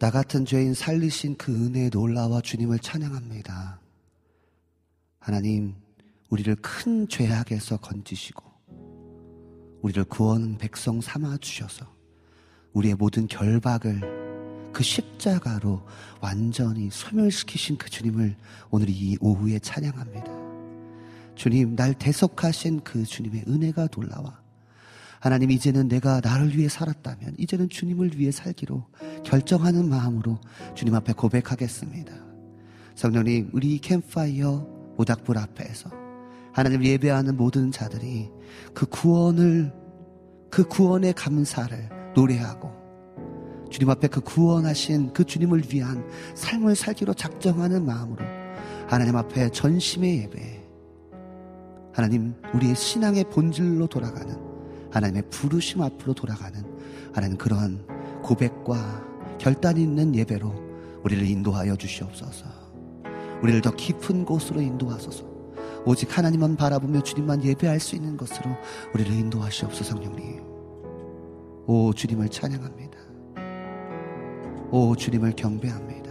나 같은 죄인 살리신 그 은혜에 놀라와 주님을 찬양합니다. 하나님, 우리를 큰 죄악에서 건지시고, 우리를 구원 백성 삼아 주셔서, 우리의 모든 결박을 그 십자가로 완전히 소멸시키신 그 주님을 오늘 이 오후에 찬양합니다. 주님, 날 대속하신 그 주님의 은혜가 놀라와 하나님 이제는 내가 나를 위해 살았다면 이제는 주님을 위해 살기로 결정하는 마음으로 주님 앞에 고백하겠습니다. 성령님 우리 캠파이어 모닥불 앞에서 하나님 예배하는 모든 자들이 그 구원을 그 구원의 감사를 노래하고 주님 앞에 그 구원하신 그 주님을 위한 삶을 살기로 작정하는 마음으로 하나님 앞에 전심의 예배 하나님 우리의 신앙의 본질로 돌아가는 하나님의 부르심 앞으로 돌아가는 하나님 그러한 고백과 결단 있는 예배로 우리를 인도하여 주시옵소서. 우리를 더 깊은 곳으로 인도하소서. 오직 하나님만 바라보며 주님만 예배할 수 있는 것으로 우리를 인도하시옵소서 성령님. 오 주님을 찬양합니다. 오 주님을 경배합니다.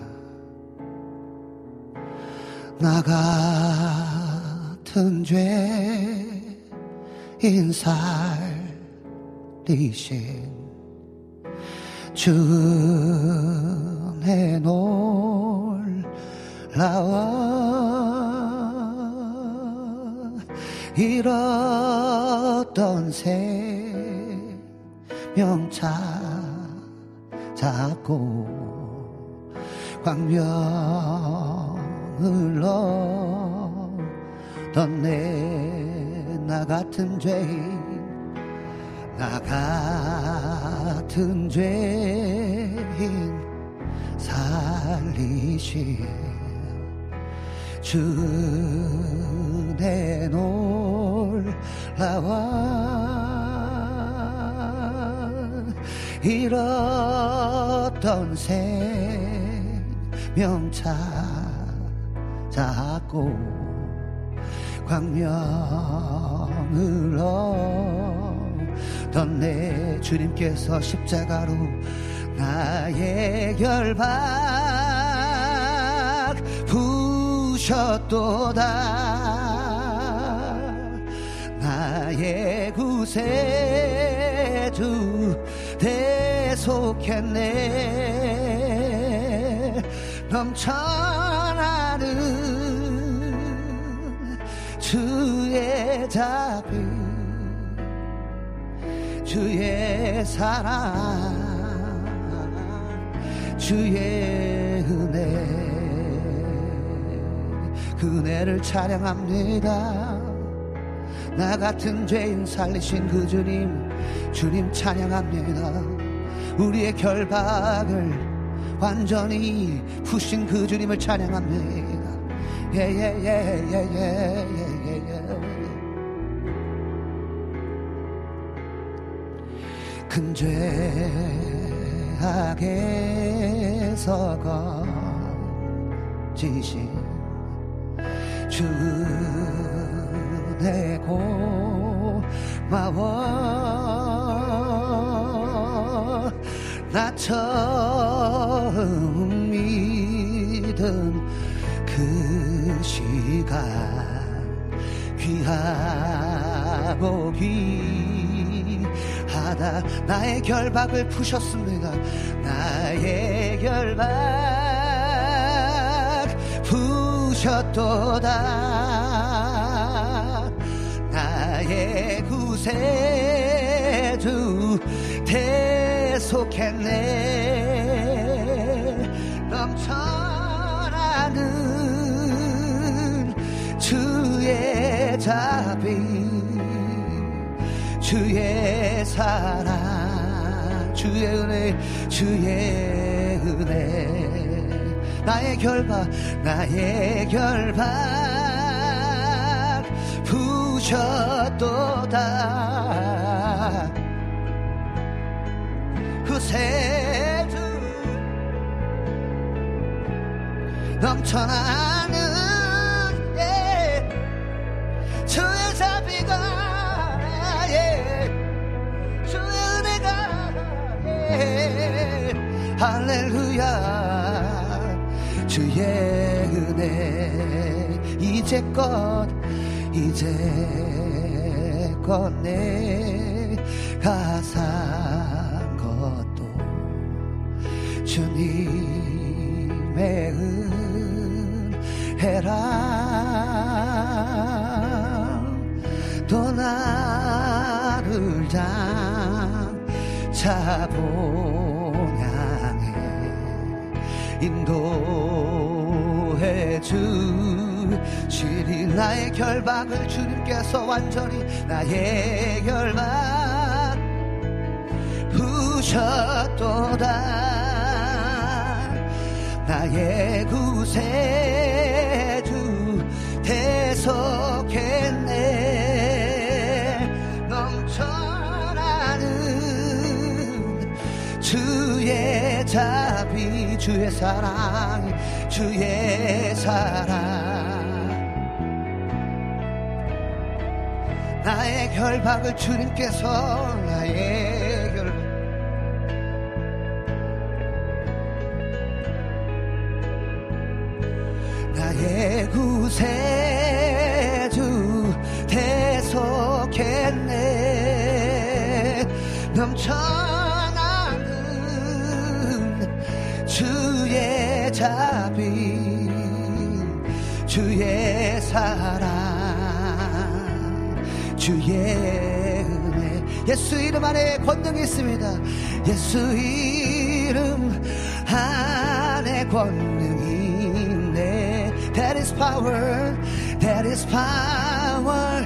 나 같은 죄인 살 되신 주내 놀라워 잃었던 생명 찾았고 광명을 얻던 내나 같은 죄인 나 같은 죄인 살리신 주내 놀라와 잃었던 생명 찾았고 광명을 얻 던 내 주님께서 십자가로 나의 결박 부셨도다. 나의 구세주 대속했네. 넘쳐나는 주의 자비 주의 사랑 주의 은혜 그은를 찬양합니다. 나 같은 죄인 살리신 그 주님 주님 찬양합니다. 우리의 결박을 완전히 푸신 그 주님을 찬양합니다. 예예예예예 예, 예, 예, 큰 죄악에서 건지신 주내 고마워. 나처럼 처음 믿은 그 시간 귀하고 귀 하다 나의 결박을 푸셨습니다. 나의 결박 푸셨도다. 나의 구세주 대속했네. 넘쳐나는 주의 자비 주의 사랑 주의 은혜 주의 은혜. 나의 결박 나의 결박 부셨도다. 구세주 넘쳐나는 할렐루야. 주의 은혜 이제껏 이제껏 내가 산 것도 주님의 은혜라. 또 나를 장 차봉양해 인도해 주시리. 나의 결박을 주님께서 완전히 나의 결박 부셨도다. 나의 구세주 대속 사랑 주의 사랑. 나의 결박을 주님께서 나의 결박 나의 구세 사랑 주의 은혜. 예수 이름 안에 권능이 있습니다. 예수 이름 안에 권능이 있네. That is power. That is power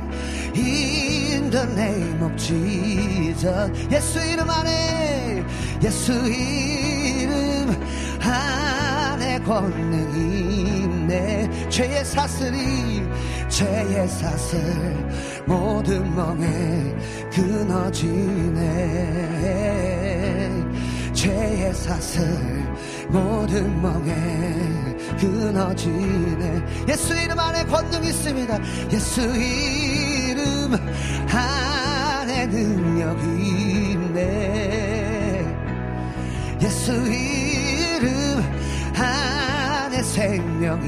In the name of Jesus. 예수 이름 안에. 예수 이름 안에 권능이 있네 죄의 사슬이 죄의 사슬 모든 멍에 끊어지네. 죄의 사슬 모든 멍에 끊어지네. 예수 이름 안에 권능이 있습니다. 예수 이름 안에 능력이 있네. 예수 이름 생명이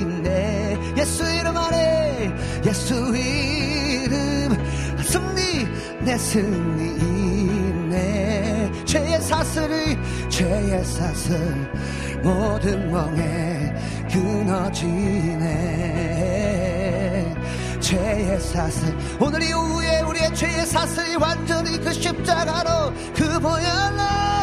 있네. 예수 이름 안에 예수 이름. 승리 내 승리 있네. 죄의 사슬이 죄의 사슬. 모든 멍에 끊어지네. 죄의 사슬. 오늘 이후에 우리의 죄의 사슬이 완전히 그 십자가로 그 보혈로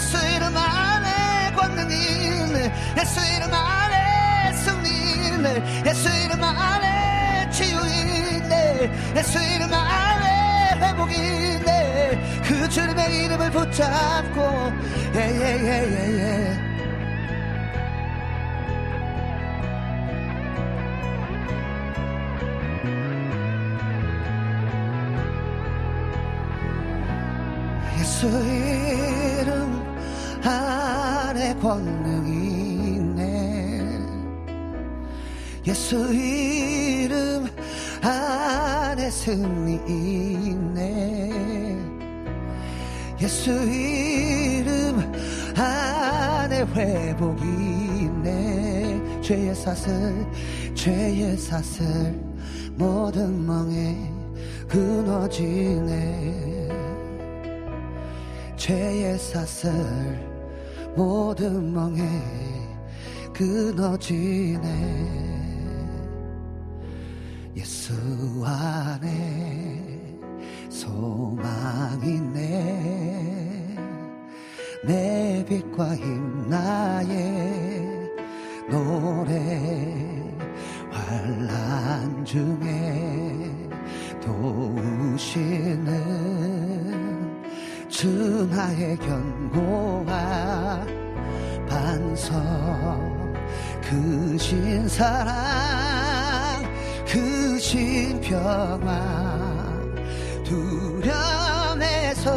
예수 이름 안에 권능이 있네. 예수 이름 안에 승리 있네. 예수 이름 안에 치유 있네. 예수 이름 안에 회복이 있네. 그 주님의 이름을 붙잡고 예예예예예. 예수 이름 권능이 있네. 예수 이름 안에 승리 있네. 예수 이름 안에 회복이 있네. 죄의 사슬 죄의 사슬 모든 멍에 끊어지네. 죄의 사슬 모든 멍에 끊어지네. 예수 안에 소망 있네. 내 빛과 힘 나의 노래 환란 중에 도우시는 주 나의 견고한 반석 그신 사랑 그신 평화 두려움에서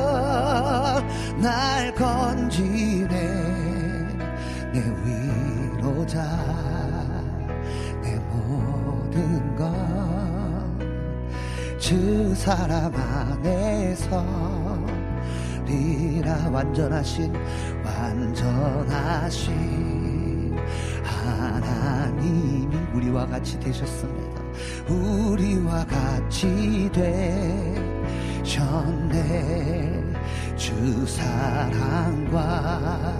날 건지네. 내 위로자 내 모든 것주 사랑 안에서 리라 완전하신 완전하신 하나님이 우리와 같이 되셨습니다. 우리와 같이 되셨네 주 사랑과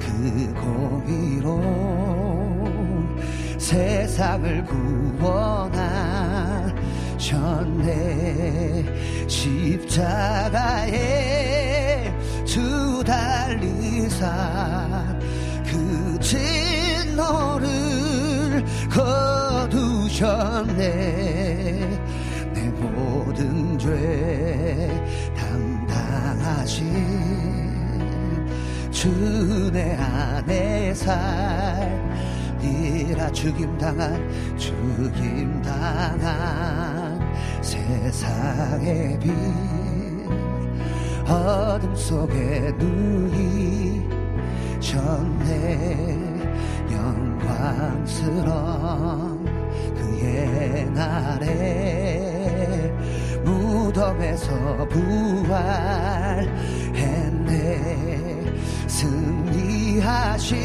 그 공의로 세상을 구원하셨네 십자가에 주 달리사 그 진노를 거두셨네. 내 모든 죄 담당하신 주내 안에 살리라 죽임당한 죽임당한 세상의 빛 어둠 속에 누이 셨네 영광스러운 그의 날에 무덤에서 부활했네. 승리하신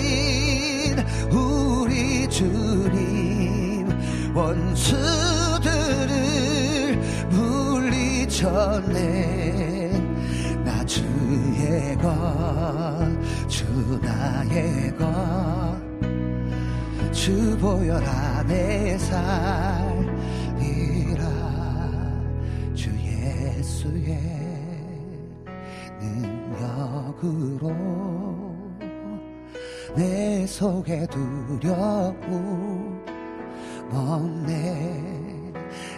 우리 주님 원수들을 물리쳤네. 나 것 주 나의 것 주 보혈 안에 살리라. 주 예수의 능력으로 내 속에 두려움 없네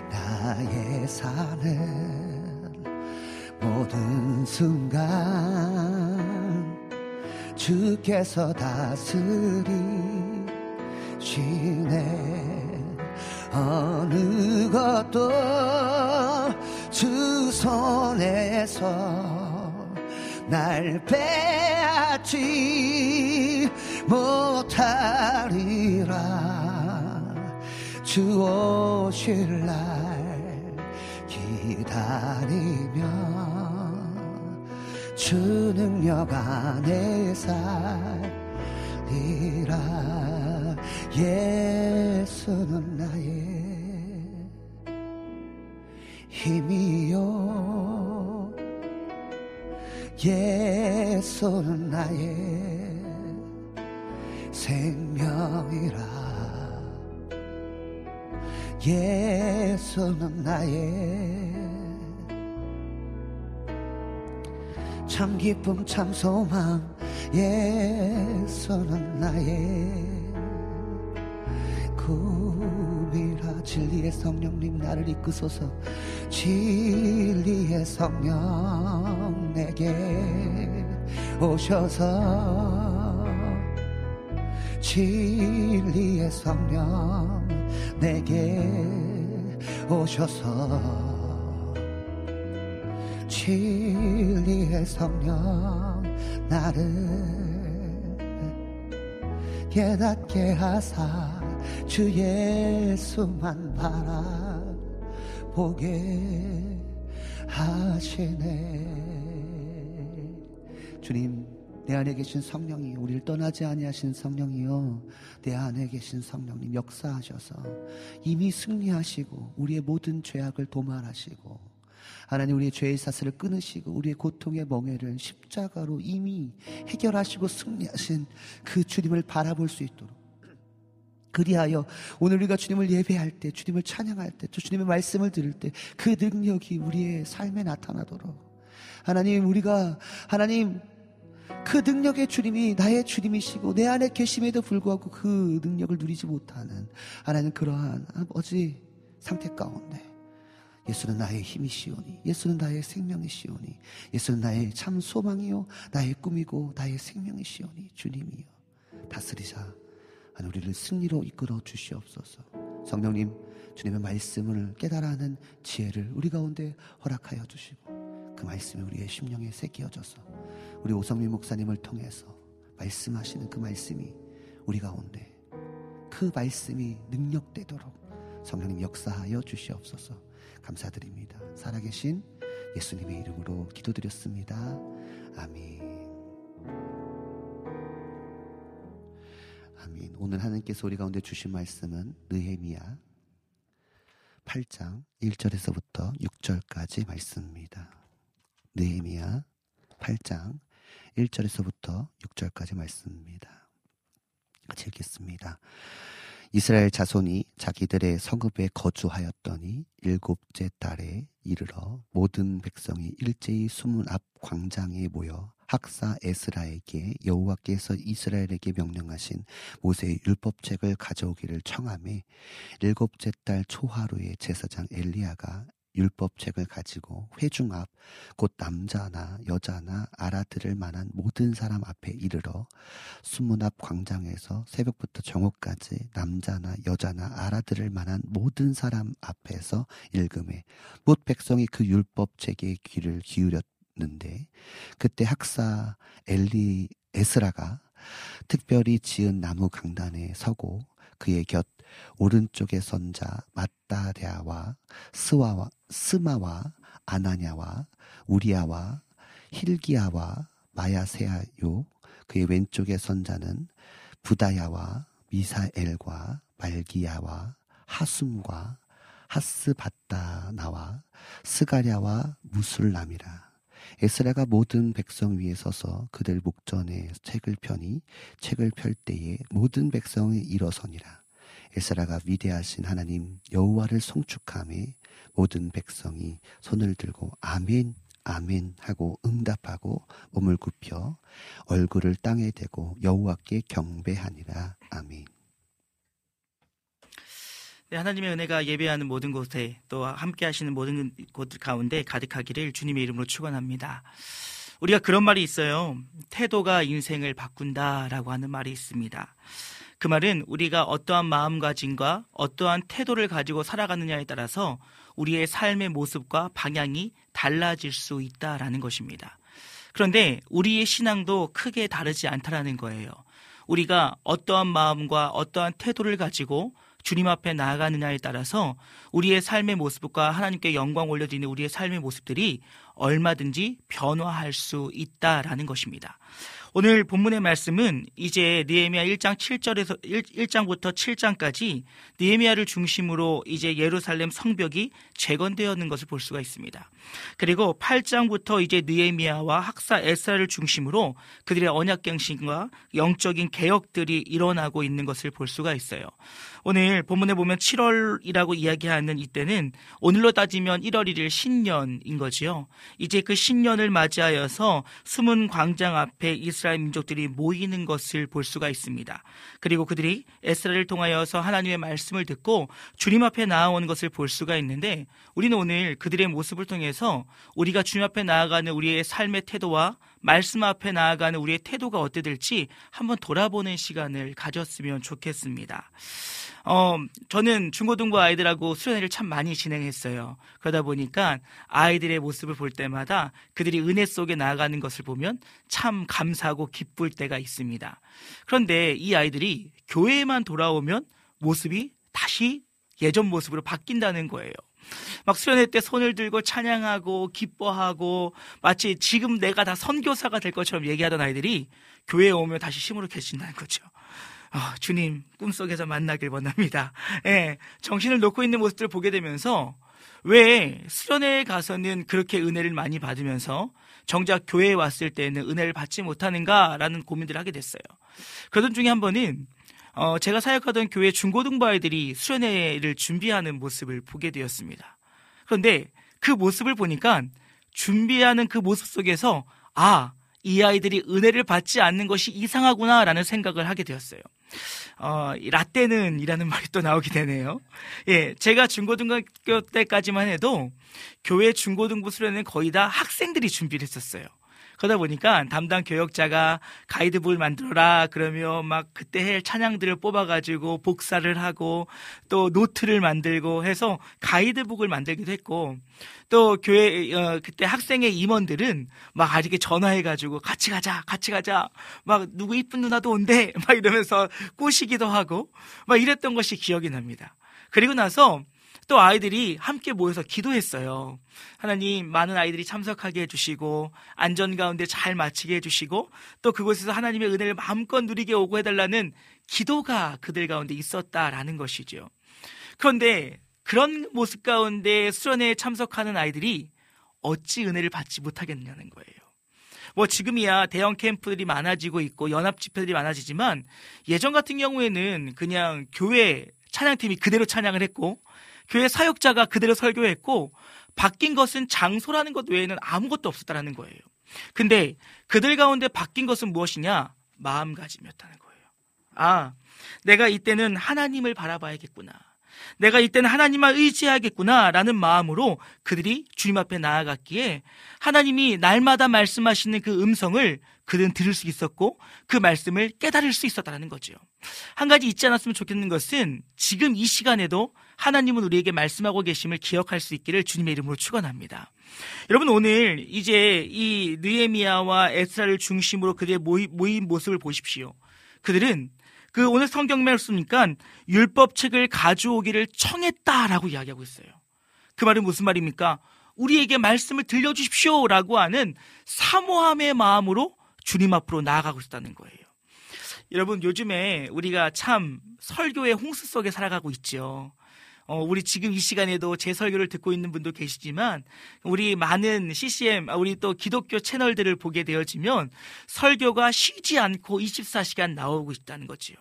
나의 사는 모든 순간 주께서 다스리시네. 어느 것도 주 손에서 날 빼앗지 못하리라. 주 오실 날 기다리며 주 능력 안에 살리라. 예수는 나의 힘이요. 예수는 나의 생명이라. 예수는 나의 참 기쁨 참 소망 예수는 나의 꿈이라. 진리의 성령님 나를 이끄소서. 진리의 성령 내게 오셔서 진리의 성령 내게 오셔서 진리의 성령 나를 깨닫게 하사 주 예수만 바라보게 하시네. 주님 내 안에 계신 성령이 우리를 떠나지 아니하신 성령이요. 내 안에 계신 성령님 역사하셔서 이미 승리하시고 우리의 모든 죄악을 도말하시고 하나님 우리의 죄의 사슬을 끊으시고 우리의 고통의 멍해를 십자가로 이미 해결하시고 승리하신 그 주님을 바라볼 수 있도록. 그리하여 오늘 우리가 주님을 예배할 때, 주님을 찬양할 때, 또 주님의 말씀을 들을 때 그 능력이 우리의 삶에 나타나도록. 하나님 우리가 하나님 그 능력의 주님이 나의 주님이시고 내 안에 계심에도 불구하고 그 능력을 누리지 못하는 하나님 그러한 아버지 상태 가운데 예수는 나의 힘이시오니 예수는 나의 생명이시오니 예수는 나의 참 소망이요 나의 꿈이고 나의 생명이시오니 주님이요 다스리자 하나님 우리를 승리로 이끌어 주시옵소서. 성령님 주님의 말씀을 깨달아 하는 지혜를 우리 가운데 허락하여 주시고 그 말씀이 우리의 심령에 새기어져서 우리 오성민 목사님을 통해서 말씀하시는 그 말씀이 우리 가운데 그 말씀이 능력되도록 성령님 역사하여 주시옵소서 감사드립니다. 살아계신 예수님의 이름으로 기도드렸습니다. 아멘. 아멘. 오늘 하나님께서 우리 가운데 주신 말씀은 느헤미야 8장 1절에서부터 6절까지 말씀입니다. 느헤미야 8장 1절에서부터 6절까지 말씀입니다. 같이 읽겠습니다. 이스라엘 자손이 자기들의 성읍에 거주하였더니 일곱째 달에 이르러 모든 백성이 일제히 수문 앞 광장에 모여 학사 에스라에게 여호와께서 이스라엘에게 명령하신 모세의 율법책을 가져오기를 청함에 일곱째 달 초하루에 제사장 엘리야가 율법책을 가지고 회중 앞 곧 남자나 여자나 알아들을 만한 모든 사람 앞에 이르러 수문 앞 광장에서 새벽부터 정오까지 남자나 여자나 알아들을 만한 모든 사람 앞에서 읽음에 못 백성이 그 율법책에 귀를 기울였는데 그때 학사 엘리 에스라가 특별히 지은 나무 강단에 서고 그의 곁 오른쪽의 선자 마따랴와 스와와 스마와 아나냐와 우리아와 힐기야와 마야세아요. 그의 왼쪽의 선자는 부다야와 미사엘과 말기야와 하숨과 하스바다나와 스가랴와 무술람이라 에스라가 모든 백성 위에 서서 그들 목전에 책을 펴니 책을 펼 때에 모든 백성이 일어서니라 에스라가 위대하신 하나님 여호와를 송축함에 모든 백성이 손을 들고 아멘 아멘 하고 응답하고 몸을 굽혀 얼굴을 땅에 대고 여호와께 경배하니라 아멘. 네, 하나님의 은혜가 예배하는 모든 곳에 또 함께 하시는 모든 곳 가운데 가득하기를 주님의 이름으로 축원합니다. 우리가 그런 말이 있어요. 태도가 인생을 바꾼다라고 하는 말이 있습니다. 그 말은 우리가 어떠한 마음가짐과 어떠한 태도를 가지고 살아가느냐에 따라서 우리의 삶의 모습과 방향이 달라질 수 있다라는 것입니다. 그런데 우리의 신앙도 크게 다르지 않다라는 거예요. 우리가 어떠한 마음과 어떠한 태도를 가지고 주님 앞에 나아가느냐에 따라서 우리의 삶의 모습과 하나님께 영광 올려드리는 우리의 삶의 모습들이 얼마든지 변화할 수 있다라는 것입니다. 오늘 본문의 말씀은 이제 느헤미야 1장 7절에서 1, 장부터 7장까지 느헤미야를 중심으로 이제 예루살렘 성벽이 재건되었는 것을 볼 수가 있습니다. 그리고 8장부터 이제 느헤미야와 학사 에스라를 중심으로 그들의 언약갱신과 영적인 개혁들이 일어나고 있는 것을 볼 수가 있어요. 오늘 본문에 보면 7월이라고 이야기하는 이때는 오늘로 따지면 1월 1일 신년인 거지요. 이제 그 신년을 맞이하여서 숨은 광장 앞에 이스라엘 민족들이 모이는 것을 볼 수가 있습니다. 그리고 그들이 에스라를 통하여서 하나님의 말씀을 듣고 주님 앞에 나아오는 것을 볼 수가 있는데 우리는 오늘 그들의 모습을 통해 서 우리가 주님 앞에 나아가는 우리의 삶의 태도와 말씀 앞에 나아가는 우리의 태도가 어때 될지 한번 돌아보는 시간을 가졌으면 좋겠습니다. 어, 저는 중고등부 아이들하고 수련회를 참 많이 진행했어요. 그러다 보니까 아이들의 모습을 볼 때마다 그들이 은혜 속에 나아가는 것을 보면 참 감사하고 기쁠 때가 있습니다. 그런데 이 아이들이 교회에만 돌아오면 모습이 다시 예전 모습으로 바뀐다는 거예요. 막 수련회 때 손을 들고 찬양하고 기뻐하고 마치 지금 내가 다 선교사가 될 것처럼 얘기하던 아이들이 교회에 오면 다시 시무룩해진다는 거죠. 아, 주님 꿈속에서 만나길 원합니다. 예, 정신을 놓고 있는 모습들을 보게 되면서 왜 수련회에 가서는 그렇게 은혜를 많이 받으면서 정작 교회에 왔을 때는 은혜를 받지 못하는가라는 고민들을 하게 됐어요. 그러던 중에 한 번은 어, 제가 사역하던 교회 중고등부 아이들이 수련회를 준비하는 모습을 보게 되었습니다. 그런데 그 모습을 보니까 준비하는 그 모습 속에서 아, 이 아이들이 은혜를 받지 않는 것이 이상하구나라는 생각을 하게 되었어요. 어, 이 라떼는 이라는 말이 또 나오게 되네요. 예, 제가 중고등학교 때까지만 해도 교회 중고등부 수련은 거의 다 학생들이 준비를 했었어요. 그러다 보니까 담당 교역자가 가이드북을 만들어라 그러면 막 그때 할 찬양들을 뽑아가지고 복사를 하고 또 노트를 만들고 해서 가이드북을 만들기도 했고 또 교회 어, 그때 학생의 임원들은 막 아직에 전화해가지고 같이 가자 같이 가자 막 누구 이쁜 누나도 온대 막 이러면서 꼬시기도 하고 막 이랬던 것이 기억이 납니다. 그리고 나서 또 아이들이 함께 모여서 기도했어요. 하나님 많은 아이들이 참석하게 해주시고 안전 가운데 잘 마치게 해주시고 또 그곳에서 하나님의 은혜를 마음껏 누리게 오고 해달라는 기도가 그들 가운데 있었다라는 것이죠. 그런데 그런 모습 가운데 수련회에 참석하는 아이들이 어찌 은혜를 받지 못하겠냐는 거예요. 뭐 지금이야 대형 캠프들이 많아지고 있고 연합 집회들이 많아지지만 예전 같은 경우에는 그냥 교회 찬양팀이 그대로 찬양을 했고 교회 사역자가 그대로 설교했고 바뀐 것은 장소라는 것 외에는 아무것도 없었다라는 거예요. 근데 그들 가운데 바뀐 것은 무엇이냐? 마음가짐이었다는 거예요. 아, 내가 이때는 하나님을 바라봐야겠구나. 내가 이때는 하나님만 의지해야겠구나. 라는 마음으로 그들이 주님 앞에 나아갔기에 하나님이 날마다 말씀하시는 그 음성을 그들은 들을 수 있었고 그 말씀을 깨달을 수 있었다는 거죠. 한 가지 잊지 않았으면 좋겠는 것은 지금 이 시간에도 하나님은 우리에게 말씀하고 계심을 기억할 수 있기를 주님의 이름으로 축원합니다. 여러분 오늘 이제 이 느에미아와 에스라를 중심으로 그들의 모인, 모인 모습을 보십시오. 그들은 그 오늘 성경 말씀이니까 율법책을 가져오기를 청했다라고 이야기하고 있어요. 그 말은 무슨 말입니까? 우리에게 말씀을 들려주십시오라고 하는 사모함의 마음으로 주님 앞으로 나아가고 있다는 거예요. 여러분 요즘에 우리가 참 설교의 홍수 속에 살아가고 있죠. 어, 우리 지금 이 시간에도 제 설교를 듣고 있는 분도 계시지만 우리 많은 CCM, 우리 또 기독교 채널들을 보게 되어지면 설교가 쉬지 않고 24시간 나오고 있다는 거지요.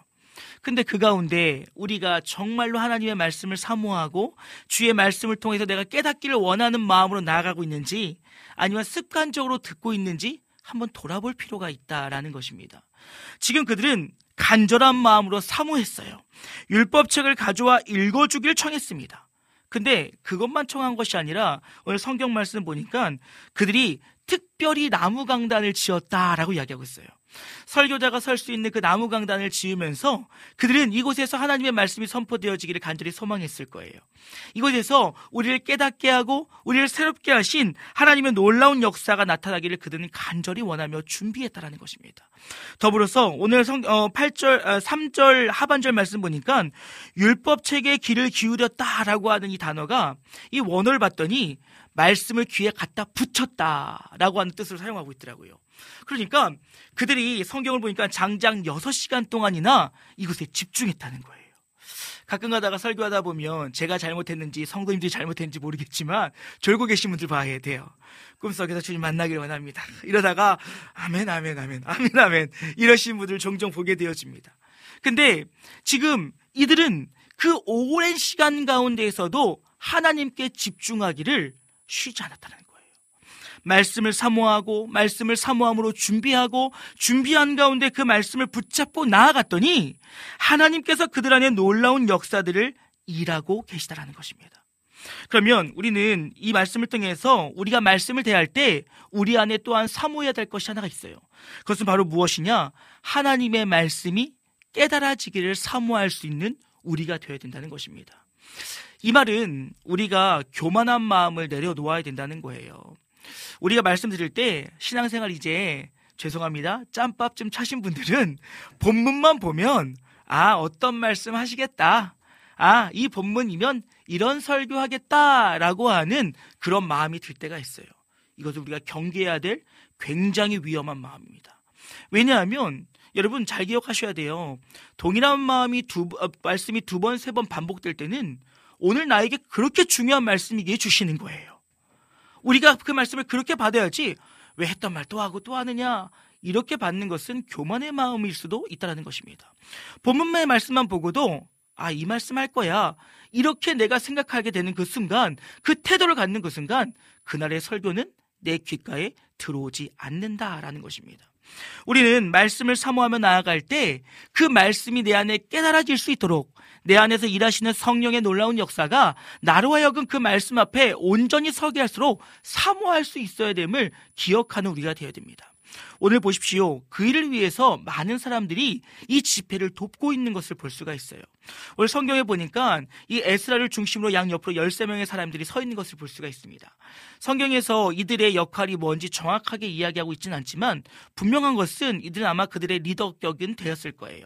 근데 그 가운데 우리가 정말로 하나님의 말씀을 사모하고 주의 말씀을 통해서 내가 깨닫기를 원하는 마음으로 나아가고 있는지 아니면 습관적으로 듣고 있는지 한번 돌아볼 필요가 있다라는 것입니다. 지금 그들은 간절한 마음으로 사모했어요. 율법책을 가져와 읽어주길 청했습니다. 근데 그것만 청한 것이 아니라 오늘 성경 말씀 보니까 그들이 특 별히 나무 강단을 지었다라고 이야기하고 있어요. 설교자가 설 수 있는 그 나무 강단을 지으면서 그들은 이곳에서 하나님의 말씀이 선포되어지기를 간절히 소망했을 거예요. 이곳에서 우리를 깨닫게 하고 우리를 새롭게 하신 하나님의 놀라운 역사가 나타나기를 그들은 간절히 원하며 준비했다라는 것입니다. 더불어서 오늘 성, 어, 8절, 어, 3절 하반절 말씀 보니까 율법 책에 귀를 기울였다라고 하는 이 단어가 이 원어를 봤더니 말씀을 귀에 갖다 붙였다라고 하는 뜻으로 사용하고 있더라고요. 그러니까 그들이 성경을 보니까 장장 6시간 동안이나 이곳에 집중했다는 거예요. 가끔 가다가 설교하다 보면 제가 잘못했는지 성도님들이 잘못했는지 모르겠지만 졸고 계신 분들 봐야 돼요. 꿈속에서 주님 만나기를 원합니다. 이러다가 아멘 아멘 아멘 아멘 아멘 이러신 분들 종종 보게 되어집니다. 근데 지금 이들은 그 오랜 시간 가운데에서도 하나님께 집중하기를 쉬지 않았다는 거예요. 말씀을 사모하고 말씀을 사모함으로 준비하고 준비한 가운데 그 말씀을 붙잡고 나아갔더니 하나님께서 그들 안에 놀라운 역사들을 일하고 계시다라는 것입니다. 그러면 우리는 이 말씀을 통해서 우리가 말씀을 대할 때 우리 안에 또한 사모해야 될 것이 하나가 있어요. 그것은 바로 무엇이냐? 하나님의 말씀이 깨달아지기를 사모할 수 있는 우리가 되어야 된다는 것입니다. 이 말은 우리가 교만한 마음을 내려놓아야 된다는 거예요. 우리가 말씀드릴 때 신앙생활 이제 죄송합니다. 짬밥 좀 차신 분들은 본문만 보면 아, 어떤 말씀 하시겠다. 아, 이 본문이면 이런 설교하겠다라고 하는 그런 마음이 들 때가 있어요. 이것을 우리가 경계해야 될 굉장히 위험한 마음입니다. 왜냐하면 여러분 잘 기억하셔야 돼요. 동일한 마음이 두 어, 말씀이 두 번, 세 번 반복될 때는 오늘 나에게 그렇게 중요한 말씀이기에 주시는 거예요. 우리가 그 말씀을 그렇게 받아야지 왜 했던 말 또 하고 또 하느냐 이렇게 받는 것은 교만의 마음일 수도 있다는 것입니다. 본문의 말씀만 보고도 아, 이 말씀 할 거야. 이렇게 내가 생각하게 되는 그 순간, 그 태도를 갖는 그 순간, 그날의 설교는 내 귓가에 들어오지 않는다라는 것입니다. 우리는 말씀을 사모하며 나아갈 때 그 말씀이 내 안에 깨달아질 수 있도록 내 안에서 일하시는 성령의 놀라운 역사가 나로 하여금 그 말씀 앞에 온전히 서게 할수록 사모할 수 있어야 됨을 기억하는 우리가 되어야 됩니다. 오늘 보십시오. 그 일을 위해서 많은 사람들이 이 집회를 돕고 있는 것을 볼 수가 있어요. 오늘 성경에 보니까 이 에스라를 중심으로 양옆으로 13명의 사람들이 서 있는 것을 볼 수가 있습니다. 성경에서 이들의 역할이 뭔지 정확하게 이야기하고 있지는 않지만 분명한 것은 이들은 아마 그들의 리더격은 되었을 거예요.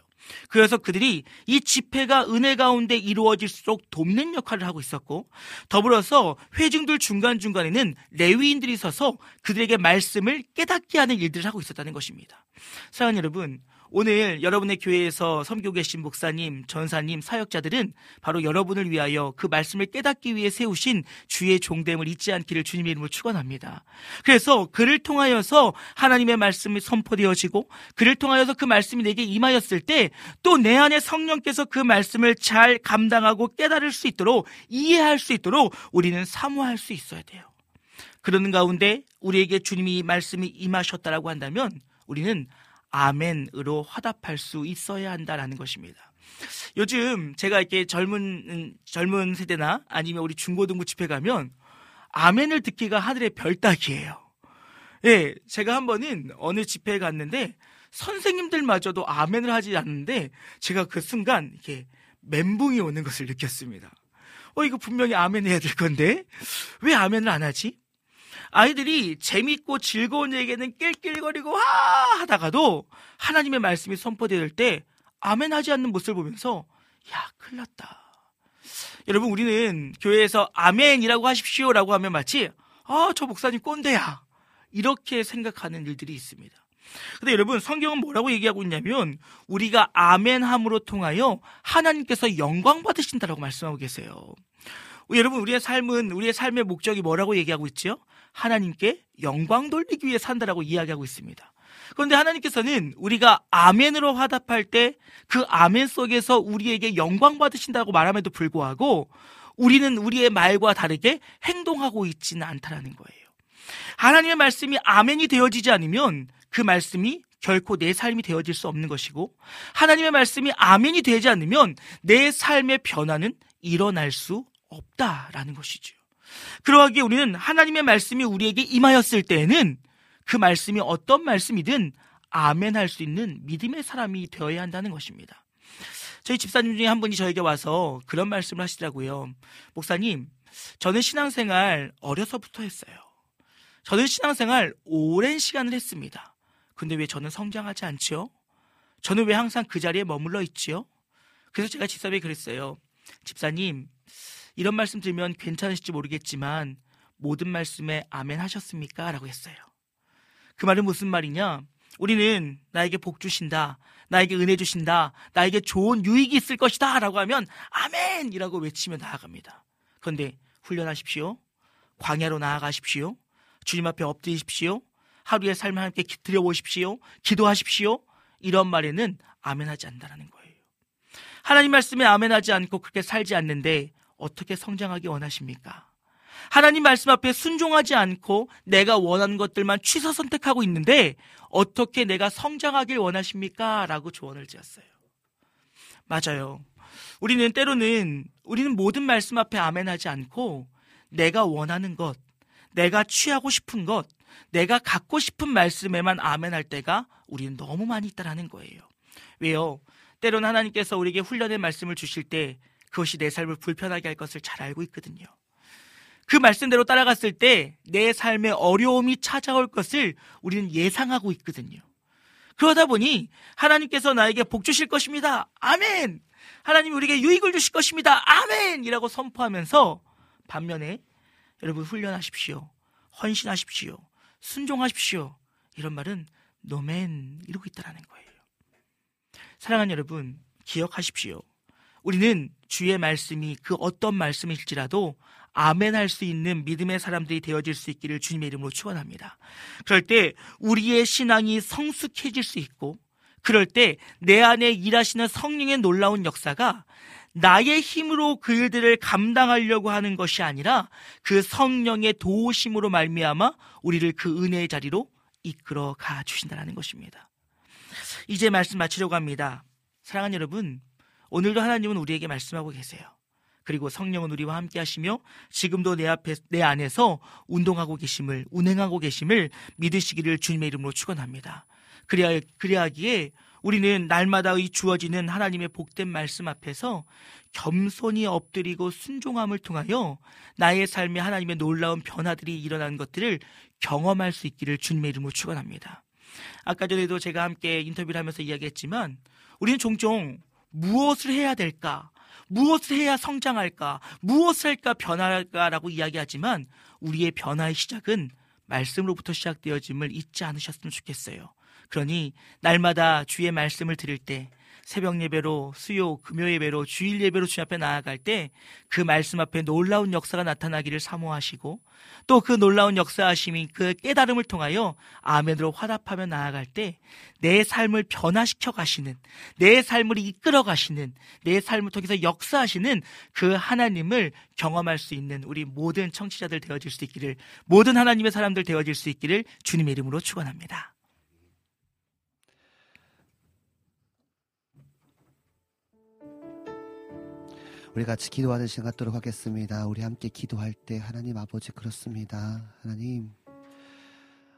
그래서 그들이 이 집회가 은혜 가운데 이루어질수록 돕는 역할을 하고 있었고 더불어서 회중들 중간중간에는 레위인들이 서서 그들에게 말씀을 깨닫게 하는 일들을 하고 있었다는 것입니다. 사랑하는 여러분, 오늘 여러분의 교회에서 섬기고 계신 목사님, 전사님, 사역자들은 바로 여러분을 위하여 그 말씀을 깨닫기 위해 세우신 주의 종됨을 잊지 않기를 주님의 이름으로 축원합니다. 그래서 그를 통하여서 하나님의 말씀이 선포되어지고 그를 통하여서 그 말씀이 내게 임하였을 때 또 내 안에 성령께서 그 말씀을 잘 감당하고 깨달을 수 있도록 이해할 수 있도록 우리는 사모할 수 있어야 돼요. 그러는 가운데 우리에게 주님이 말씀이 임하셨다라고 한다면 우리는 아멘으로 화답할 수 있어야 한다라는 것입니다. 요즘 제가 이렇게 젊은 젊은 세대나 아니면 우리 중고등부 집회 가면 아멘을 듣기가 하늘의 별 따기예요. 예, 제가 한 번은 어느 집회에 갔는데 선생님들마저도 아멘을 하지 않는데 제가 그 순간 이렇게 멘붕이 오는 것을 느꼈습니다. 어, 이거 분명히 아멘 해야 될 건데 왜 아멘을 안 하지? 아이들이 재밌고 즐거운 얘기는 낄낄거리고 와 하다가도 하나님의 말씀이 선포될 때 아멘 하지 않는 모습을 보면서 야 큰일 났다. 여러분 우리는 교회에서 아멘이라고 하십시오라고 하면 마치 아 저 목사님 꼰대야 이렇게 생각하는 일들이 있습니다. 근데 여러분 성경은 뭐라고 얘기하고 있냐면 우리가 아멘함으로 통하여 하나님께서 영광 받으신다라고 말씀하고 계세요. 여러분 우리의 삶은 우리의 삶의 목적이 뭐라고 얘기하고 있죠? 하나님께 영광 돌리기 위해 산다라고 이야기하고 있습니다. 그런데 하나님께서는 우리가 아멘으로 화답할 때 그 아멘 속에서 우리에게 영광 받으신다고 말함에도 불구하고 우리는 우리의 말과 다르게 행동하고 있지는 않다라는 거예요. 하나님의 말씀이 아멘이 되어지지 않으면 그 말씀이 결코 내 삶이 되어질 수 없는 것이고 하나님의 말씀이 아멘이 되지 않으면 내 삶의 변화는 일어날 수 없다라는 것이죠. 그러하기에 우리는 하나님의 말씀이 우리에게 임하였을 때에는 그 말씀이 어떤 말씀이든 아멘 할 수 있는 믿음의 사람이 되어야 한다는 것입니다. 저희 집사님 중에 한 분이 저에게 와서 그런 말씀을 하시더라고요. 목사님, 저는 신앙생활 어려서부터 했어요. 저는 신앙생활 오랜 시간을 했습니다. 근데 왜 저는 성장하지 않지요? 저는 왜 항상 그 자리에 머물러 있지요? 그래서 제가 집사님에 그랬어요. 집사님, 이런 말씀 들으면 괜찮으실지 모르겠지만 모든 말씀에 아멘 하셨습니까? 라고 했어요. 그 말은 무슨 말이냐? 우리는 나에게 복 주신다. 나에게 은혜 주신다. 나에게 좋은 유익이 있을 것이다. 라고 하면 아멘! 이라고 외치며 나아갑니다. 그런데 훈련하십시오. 광야로 나아가십시오. 주님 앞에 엎드리십시오. 하루의 삶을 함께 드려 보십시오. 기도하십시오. 이런 말에는 아멘하지 않는다는 거예요. 하나님 말씀에 아멘하지 않고 그렇게 살지 않는데 어떻게 성장하기 원하십니까? 하나님 말씀 앞에 순종하지 않고 내가 원하는 것들만 취사 선택하고 있는데 어떻게 내가 성장하길 원하십니까? 라고 조언을 지었어요. 맞아요. 우리는 때로는 우리는 모든 말씀 앞에 아멘하지 않고 내가 원하는 것, 내가 취하고 싶은 것, 내가 갖고 싶은 말씀에만 아멘할 때가 우리는 너무 많이 있다라는 거예요. 왜요? 때로는 하나님께서 우리에게 훈련의 말씀을 주실 때 그것이 내 삶을 불편하게 할 것을 잘 알고 있거든요. 그 말씀대로 따라갔을 때 내 삶에 어려움이 찾아올 것을 우리는 예상하고 있거든요. 그러다 보니 하나님께서 나에게 복 주실 것입니다. 아멘! 하나님이 우리에게 유익을 주실 것입니다. 아멘! 이라고 선포하면서 반면에 여러분 훈련하십시오. 헌신하십시오. 순종하십시오. 이런 말은 노맨 이러고 있다라는 거예요. 사랑하는 여러분, 기억하십시오. 우리는 주의 말씀이 그 어떤 말씀일지라도 아멘 할 수 있는 믿음의 사람들이 되어질 수 있기를 주님의 이름으로 축원합니다. 그럴 때 우리의 신앙이 성숙해질 수 있고 그럴 때 내 안에 일하시는 성령의 놀라운 역사가 나의 힘으로 그 일들을 감당하려고 하는 것이 아니라 그 성령의 도우심으로 말미암아 우리를 그 은혜의 자리로 이끌어 가 주신다는 것입니다. 이제 말씀 마치려고 합니다. 사랑하는 여러분, 오늘도 하나님은 우리에게 말씀하고 계세요. 그리고 성령은 우리와 함께 하시며 지금도 내 앞에 내 안에서 운동하고 계심을 운행하고 계심을 믿으시기를 주님의 이름으로 축원합니다. 그래야 그래야기에 우리는 날마다의 주어지는 하나님의 복된 말씀 앞에서 겸손히 엎드리고 순종함을 통하여 나의 삶에 하나님의 놀라운 변화들이 일어나는 것들을 경험할 수 있기를 주님의 이름으로 축원합니다. 아까 전에도 제가 함께 인터뷰를 하면서 이야기했지만 우리는 종종 무엇을 해야 될까? 무엇을 해야 성장할까? 무엇을 할까 변할까라고 이야기하지만 우리의 변화의 시작은 말씀으로부터 시작되어짐을 잊지 않으셨으면 좋겠어요. 그러니 날마다 주의 말씀을 들을 때 새벽 예배로 수요 금요 예배로 주일 예배로 주님 앞에 나아갈 때 그 말씀 앞에 놀라운 역사가 나타나기를 사모하시고 또 그 놀라운 역사하심이 그 깨달음을 통하여 아멘으로 화답하며 나아갈 때 내 삶을 변화시켜 가시는 내 삶을 이끌어 가시는 내 삶을 통해서 역사하시는 그 하나님을 경험할 수 있는 우리 모든 청취자들 되어질 수 있기를 모든 하나님의 사람들 되어질 수 있기를 주님의 이름으로 축원합니다. 우리 같이 기도하는 시간 갖도록 하겠습니다. 우리 함께 기도할 때 하나님 아버지 그렇습니다. 하나님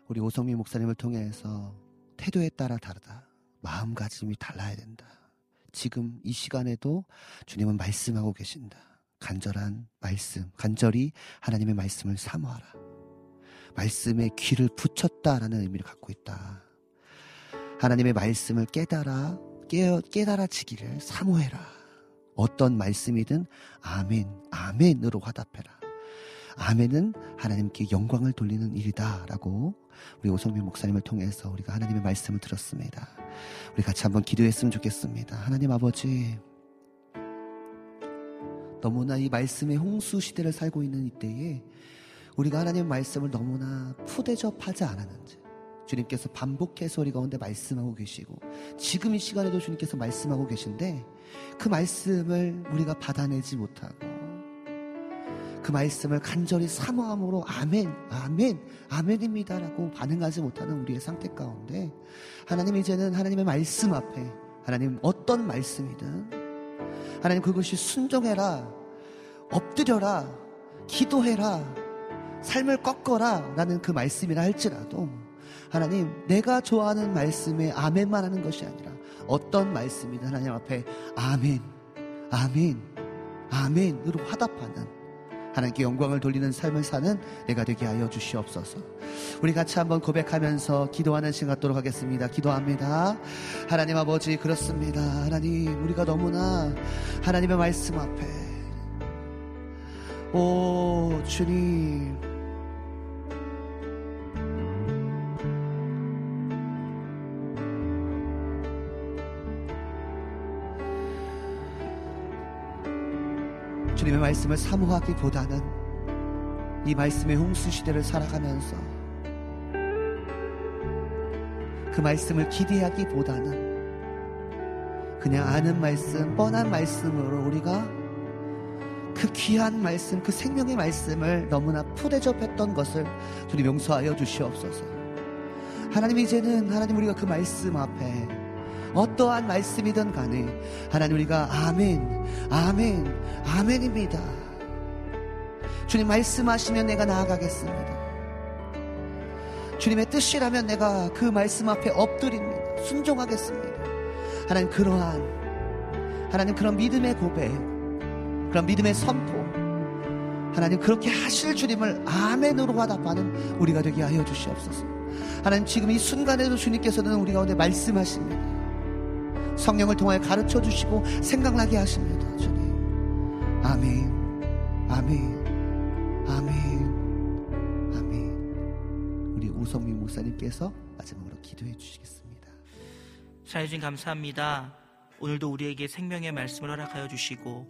우리 오성민 목사님을 통해서 태도에 따라 다르다. 마음가짐이 달라야 된다. 지금 이 시간에도 주님은 말씀하고 계신다. 간절한 말씀, 간절히 하나님의 말씀을 사모하라. 말씀에 귀를 붙였다라는 의미를 갖고 있다. 하나님의 말씀을 깨달아 깨, 깨달아지기를 사모해라. 어떤 말씀이든 아멘, 아멘으로 화답해라. 아멘은 하나님께 영광을 돌리는 일이다라고 우리 오성민 목사님을 통해서 우리가 하나님의 말씀을 들었습니다. 우리 같이 한번 기도했으면 좋겠습니다. 하나님 아버지, 너무나 이 말씀의 홍수 시대를 살고 있는 이때에 우리가 하나님의 말씀을 너무나 푸대접하지 않았는지 주님께서 반복해서 우리 가운데 말씀하고 계시고 지금 이 시간에도 주님께서 말씀하고 계신데 그 말씀을 우리가 받아내지 못하고 그 말씀을 간절히 사모함으로 아멘, 아멘, 아멘입니다라고 반응하지 못하는 우리의 상태 가운데 하나님 이제는 하나님의 말씀 앞에 하나님 어떤 말씀이든 하나님 그것이 순종해라, 엎드려라, 기도해라, 삶을 꺾어라 라는 그 말씀이라 할지라도 하나님 내가 좋아하는 말씀에 아멘만 하는 것이 아니라 어떤 말씀이든 하나님 앞에 아멘, 아멘, 아멘으로 화답하는 하나님께 영광을 돌리는 삶을 사는 내가 되게 하여 주시옵소서. 우리 같이 한번 고백하면서 기도하는 시간 갖도록 하겠습니다. 기도합니다. 하나님 아버지 그렇습니다. 하나님 우리가 너무나 하나님의 말씀 앞에 오 주님 주님의 말씀을 사모하기보다는 이 말씀의 홍수 시대를 살아가면서 그 말씀을 기대하기보다는 그냥 아는 말씀, 뻔한 말씀으로 우리가 그 귀한 말씀, 그 생명의 말씀을 너무나 푸대접했던 것을 주님 용서하여 주시옵소서. 하나님 이제는 하나님 우리가 그 말씀 앞에 어떠한 말씀이든 간에 하나님 우리가 아멘, 아멘, 아멘입니다. 주님 말씀하시면 내가 나아가겠습니다. 주님의 뜻이라면 내가 그 말씀 앞에 엎드립니다. 순종하겠습니다. 하나님 그러한 하나님 그런 믿음의 고백, 그런 믿음의 선포, 하나님 그렇게 하실 주님을 아멘으로 화답하는 우리가 되게 하여 주시옵소서. 하나님 지금 이 순간에도 주님께서는 우리 가운데 말씀하십니다. 성령을 통하여 가르쳐 주시고 생각나게 하십니다. 주님. 아멘. 아멘. 아멘. 아멘. 우리 우성민 목사님께서 마지막으로 기도해 주시겠습니다. 사회주님 감사합니다. 오늘도 우리에게 생명의 말씀을 허락하여 주시고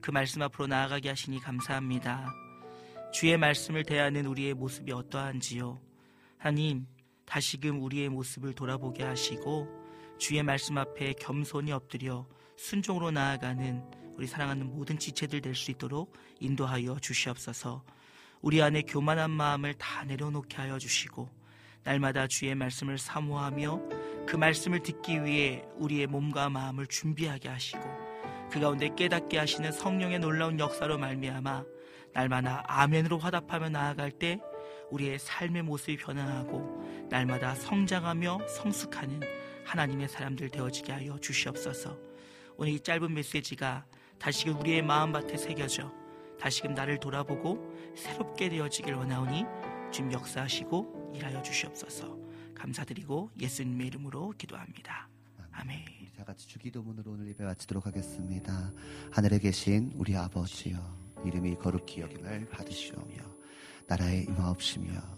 그 말씀 앞으로 나아가게 하시니 감사합니다. 주의 말씀을 대하는 우리의 모습이 어떠한지요. 하나님, 다시금 우리의 모습을 돌아보게 하시고 주의 말씀 앞에 겸손히 엎드려 순종으로 나아가는 우리 사랑하는 모든 지체들 될 수 있도록 인도하여 주시옵소서. 우리 안에 교만한 마음을 다 내려놓게 하여 주시고 날마다 주의 말씀을 사모하며 그 말씀을 듣기 위해 우리의 몸과 마음을 준비하게 하시고 그 가운데 깨닫게 하시는 성령의 놀라운 역사로 말미암아 날마다 아멘으로 화답하며 나아갈 때 우리의 삶의 모습이 변화하고 날마다 성장하며 성숙하는 하나님의 사람들 되어지게 하여 주시옵소서. 오늘 이 짧은 메시지가 다시금 우리의 마음밭에 새겨져 다시금 나를 돌아보고 새롭게 되어지길 원하오니 주님 역사하시고 일하여 주시옵소서. 감사드리고 예수님의 이름으로 기도합니다. 아멘. 우리 다 같이 주기도문으로 오늘 예배 마치도록 하겠습니다. 하늘에 계신 우리 아버지여 이름이 거룩히 여김을 받으시오며 나라의 임하옵시며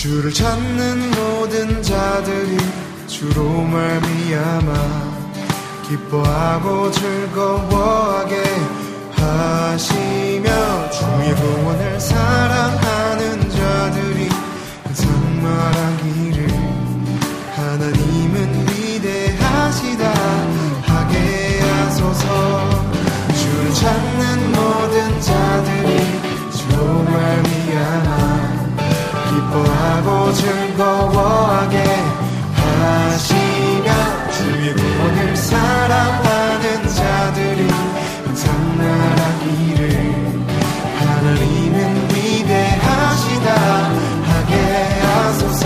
주를 찾는 모든 자들이 주로 말미암아 기뻐하고 즐거워하게 하시며 주의 구원을 사랑하는 자들이 항상 말하기를 하나님은 위대하시다 하게 하소서. 주를 찾는 모든 자들이 주로 말미암아 기뻐하고 즐거워하게 하시며 주의 구원을 사랑하는 자들이 항상 말하기를 하나님은 위대하시다 하게 하소서.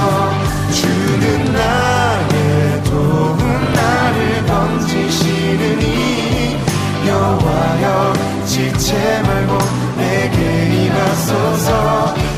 주는 나의 도움 나를 건지시느니 여호와여 지체 말고 내게 임하소서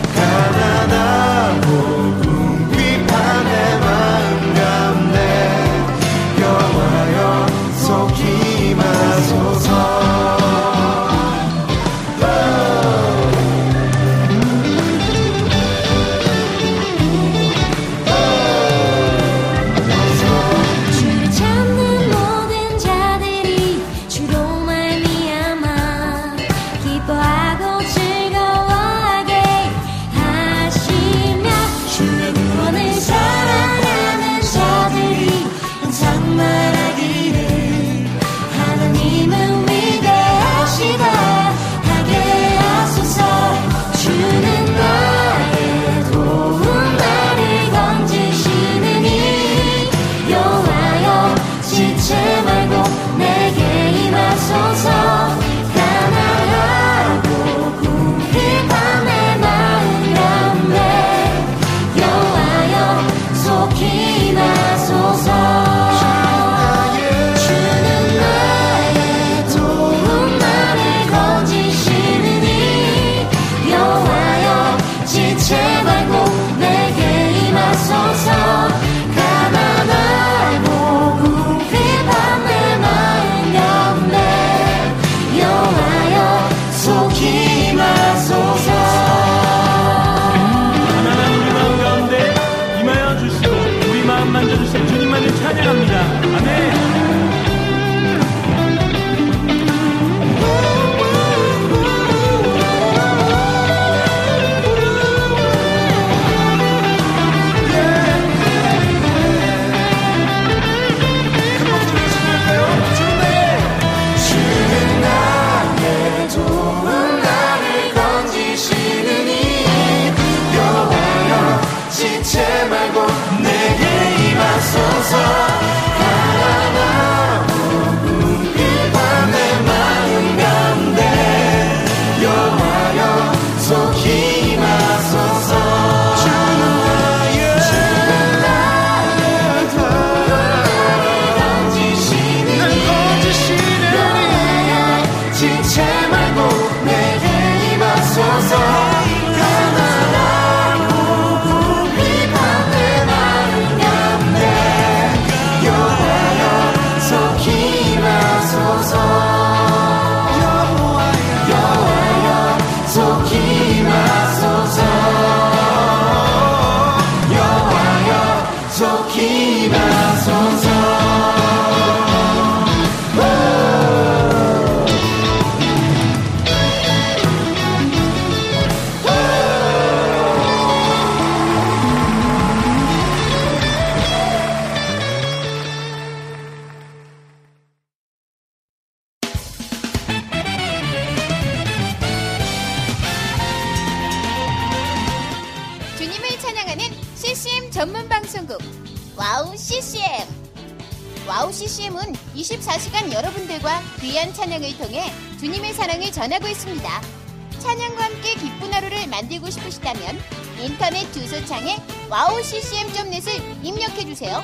싶으시다면 인터넷 주소창에 WOWCCM.net을 입력해 주세요.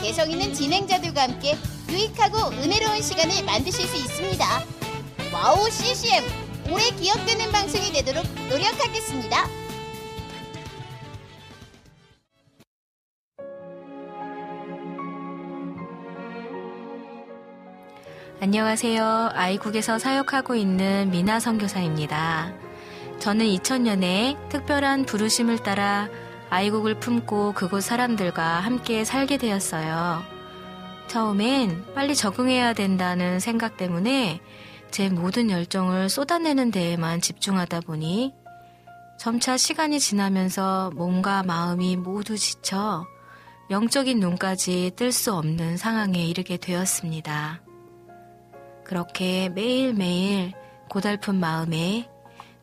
개성 있는 진행자들과 함께 유익하고 은혜로운 시간을 만드실 수 있습니다. WOW CCM 오래 기억되는 방송이 되도록 노력하겠습니다. 안녕하세요. I국에서 사역하고 있는 미나 선교사입니다. 저는 2000년에 특별한 부르심을 따라 아이국을 품고 그곳 사람들과 함께 살게 되었어요. 처음엔 빨리 적응해야 된다는 생각 때문에 제 모든 열정을 쏟아내는 데에만 집중하다 보니 점차 시간이 지나면서 몸과 마음이 모두 지쳐 영적인 눈까지 뜰 수 없는 상황에 이르게 되었습니다. 그렇게 매일매일 고달픈 마음에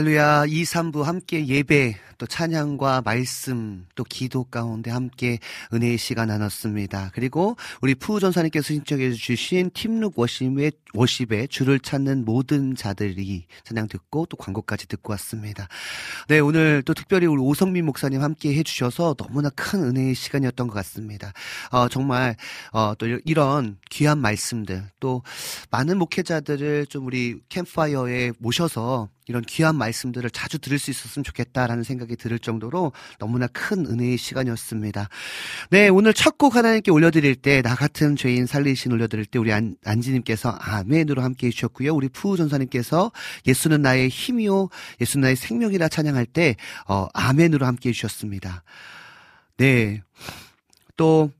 할렐루야. 2, 3부 함께 예배, 또 찬양과 말씀, 또 기도 가운데 함께 은혜의 시간 나눴습니다. 그리고 우리 푸우 전사님께서 신청해 주신 팀룩 워십의, 워십의 주를 찾는 모든 자들이 찬양 듣고 또 광고까지 듣고 왔습니다. 네, 오늘 또 특별히 우리 오성민 목사님 함께 해주셔서 너무나 큰 은혜의 시간이었던 것 같습니다. 어, 정말, 어, 또 이런 귀한 말씀들, 또 많은 목회자들을 좀 우리 캠파이어에 모셔서 이런 귀한 말씀들을 자주 들을 수 있었으면 좋겠다라는 생각이 들을 정도로 너무나 큰 은혜의 시간이었습니다. 네, 오늘 첫 곡 하나님께 올려드릴 때, 나 같은 죄인 살리신 올려드릴 때, 우리 안, 안지님께서 아멘으로 함께 해주셨고요. 우리 푸우전사님께서 예수는 나의 힘이요, 예수는 나의 생명이라 찬양할 때, 어, 아멘으로 함께 해주셨습니다. 네. 또,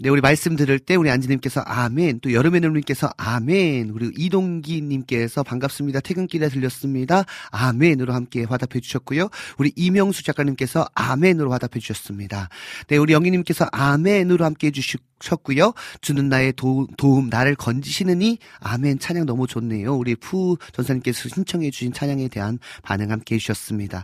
네, 우리 말씀 들을 때 우리 안지님께서 아멘, 또 여름의 눈님께서 아멘, 우리 이동기님께서 반갑습니다. 퇴근길에 들렸습니다. 아멘으로 함께 화답해 주셨고요. 우리 이명수 작가님께서 아멘으로 화답해 주셨습니다. 네, 우리 영희님께서 아멘으로 함께 해주셨고요. 주는 나의 도, 도움, 나를 건지시느니 아멘 찬양 너무 좋네요. 우리 푸 전사님께서 신청해 주신 찬양에 대한 반응 함께 해주셨습니다.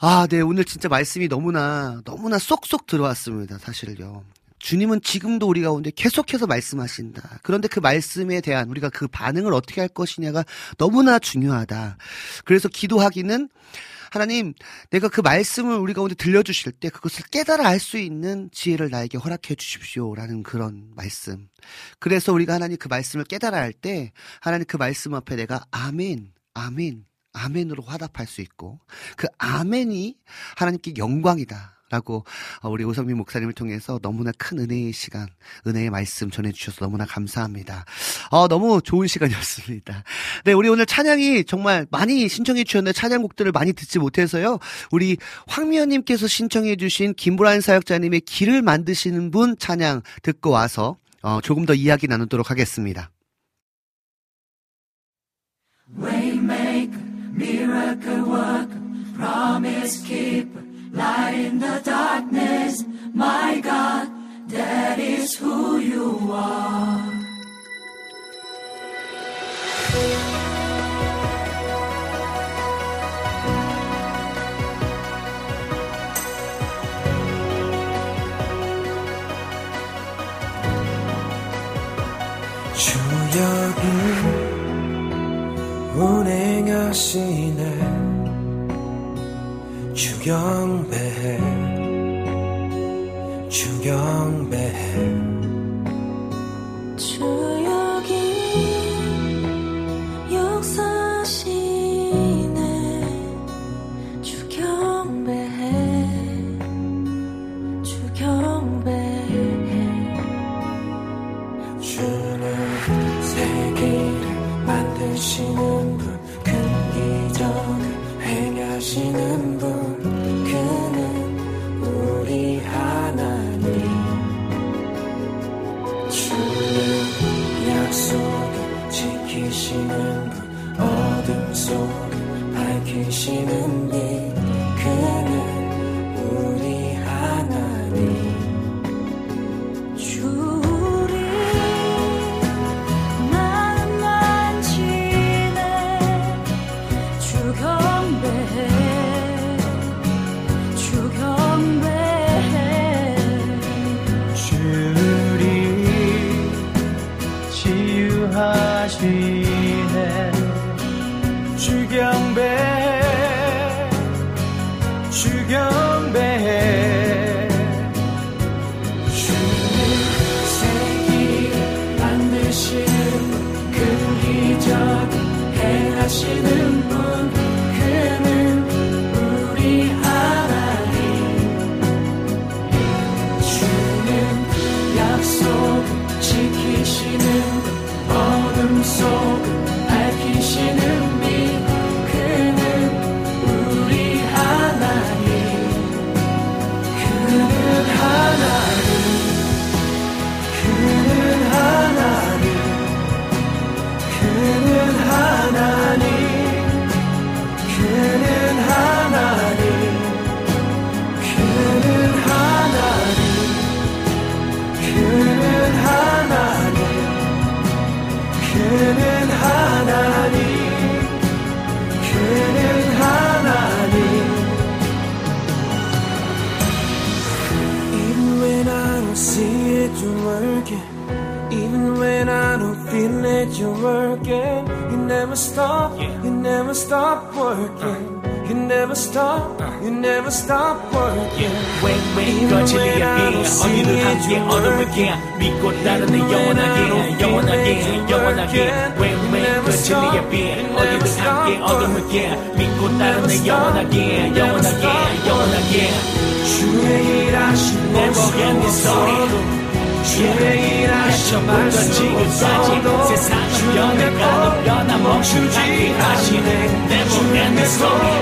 아, 네, 오늘 진짜 말씀이 너무나, 너무나 쏙쏙 들어왔습니다. 사실요. 주님은 지금도 우리 가운데 계속해서 말씀하신다. 그런데 그 말씀에 대한 우리가 그 반응을 어떻게 할 것이냐가 너무나 중요하다. 그래서 기도하기는 하나님, 내가 그 말씀을 우리 가운데 들려주실 때 그것을 깨달아 알 수 있는 지혜를 나에게 허락해 주십시오 라는 그런 말씀. 그래서 우리가 하나님 그 말씀을 깨달아 할 때 하나님 그 말씀 앞에 내가 아멘, 아멘, 아멘으로 화답할 수 있고 그 아멘이 하나님께 영광이다. 라고 어, 우리 오성민 목사님을 통해서 너무나 큰 은혜의 시간, 은혜의 말씀 전해주셔서 너무나 감사합니다. 어, 너무 좋은 시간이었습니다. 네, 우리 오늘 찬양이 정말 많이 신청해 주셨는데 찬양곡들을 많이 듣지 못해서요. 우리 황미연님께서 신청해 주신 김보란 사역자님의 길을 만드시는 분 찬양 듣고 와서 어, 조금 더 이야기 나누도록 하겠습니다. light in the darkness, my God, that is who you are. 주여 운행하시네 주경배해. 주경배해. 주 깨 믿고 따르는 영원하게 영원하게 영원하게. 주의 일하신 Never ending story 주의 일하신 처음부터 지금까지 세상을 변해가는 변함없이 함께 하시네. Never ending story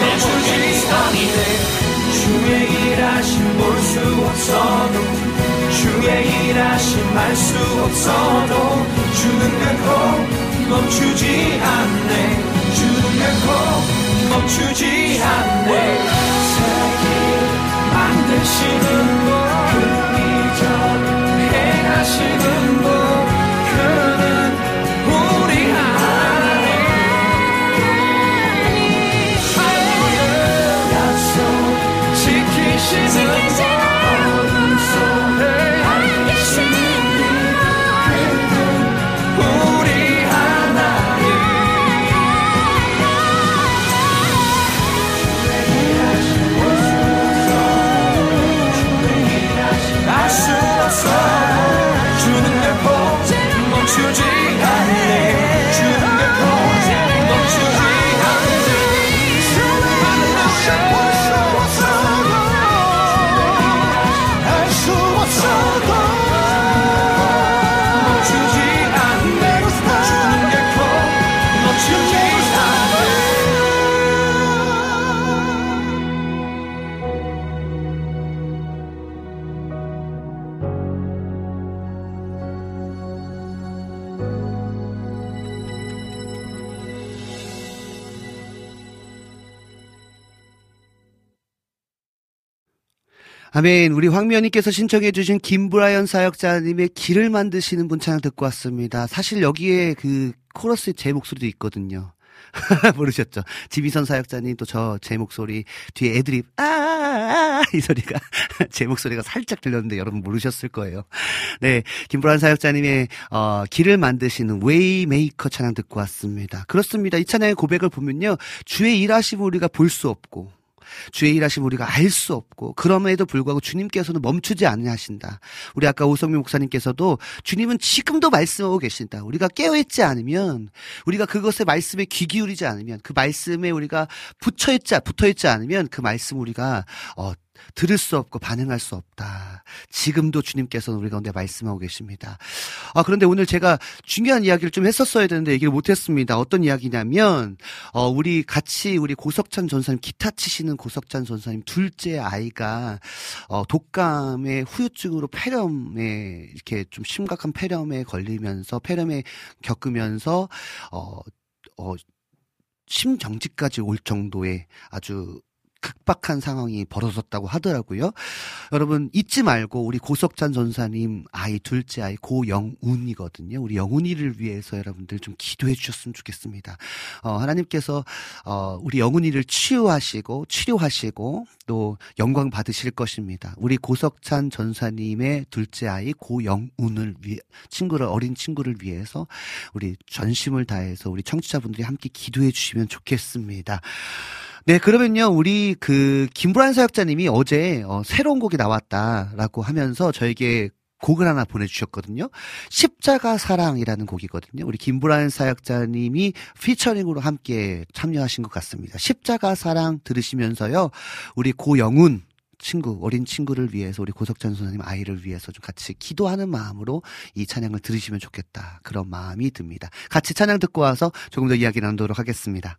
Never ending story 주의 일하신 볼 수 없어도 주의 일하신 말 수 없어도 주는 결코 멈추지 않네 주는 결코 멈추지 않네. 세계 만드시는 그 아멘. 우리 황미연님께서 신청해주신 김브라이언 사역자님의 길을 만드시는 분 찬양 듣고 왔습니다. 사실 여기에 그 코러스 제 목소리도 있거든요. 모르셨죠? 지미선 사역자님 또 저 제 목소리 뒤에 애드립 아이 소리가 제 목소리가 살짝 들렸는데 여러분 모르셨을 거예요. 네, 김브라이언 사역자님의 어, 길을 만드시는 Way Maker 찬양 듣고 왔습니다. 그렇습니다. 이 찬양의 고백을 보면요, 주의 일하심을 우리가 볼 수 없고 주의 일하심 우리가 알 수 없고 그럼에도 불구하고 주님께서는 멈추지 않으신다. 우리 아까 오성미 목사님께서도 주님은 지금도 말씀하고 계신다. 우리가 깨어있지 않으면 우리가 그것의 말씀에 귀 기울이지 않으면 그 말씀에 우리가 붙여있지 붙어있지 않으면 그 말씀 우리가 어 들을 수 없고 반응할 수 없다. 지금도 주님께서는 우리 가운데 말씀하고 계십니다. 아, 그런데 오늘 제가 중요한 이야기를 좀 했었어야 되는데 얘기를 못했습니다. 어떤 이야기냐면, 어, 우리 같이 우리 고석찬 전사님, 기타 치시는 고석찬 전사님 둘째 아이가, 어, 독감의 후유증으로 폐렴에, 이렇게 좀 심각한 폐렴에 걸리면서, 폐렴에 겪으면서, 어, 어, 심정지까지 올 정도의 아주 극박한 상황이 벌어졌다고 하더라고요. 여러분 잊지 말고 우리 고석찬 전사님 아이 둘째 아이 고영운이거든요. 우리 영운이를 위해서 여러분들 좀 기도해 주셨으면 좋겠습니다. 어, 하나님께서 어, 우리 영운이를 치유하시고 치료하시고 또 영광 받으실 것입니다. 우리 고석찬 전사님의 둘째 아이 고영운을 위해 친구를 어린 친구를 위해서 우리 전심을 다해서 우리 청취자분들이 함께 기도해 주시면 좋겠습니다. 네, 그러면요, 우리 그, 김브란 사역자님이 어제, 어, 새로운 곡이 나왔다라고 하면서 저에게 곡을 하나 보내주셨거든요. 십자가 사랑이라는 곡이거든요. 우리 김브란 사역자님이 피처링으로 함께 참여하신 것 같습니다. 십자가 사랑 들으시면서요, 우리 고영훈, 친구, 어린 친구를 위해서 우리 고석찬 선생님 아이를 위해서 좀 같이 기도하는 마음으로 이 찬양을 들으시면 좋겠다. 그런 마음이 듭니다. 같이 찬양 듣고 와서 조금 더 이야기 나누도록 하겠습니다.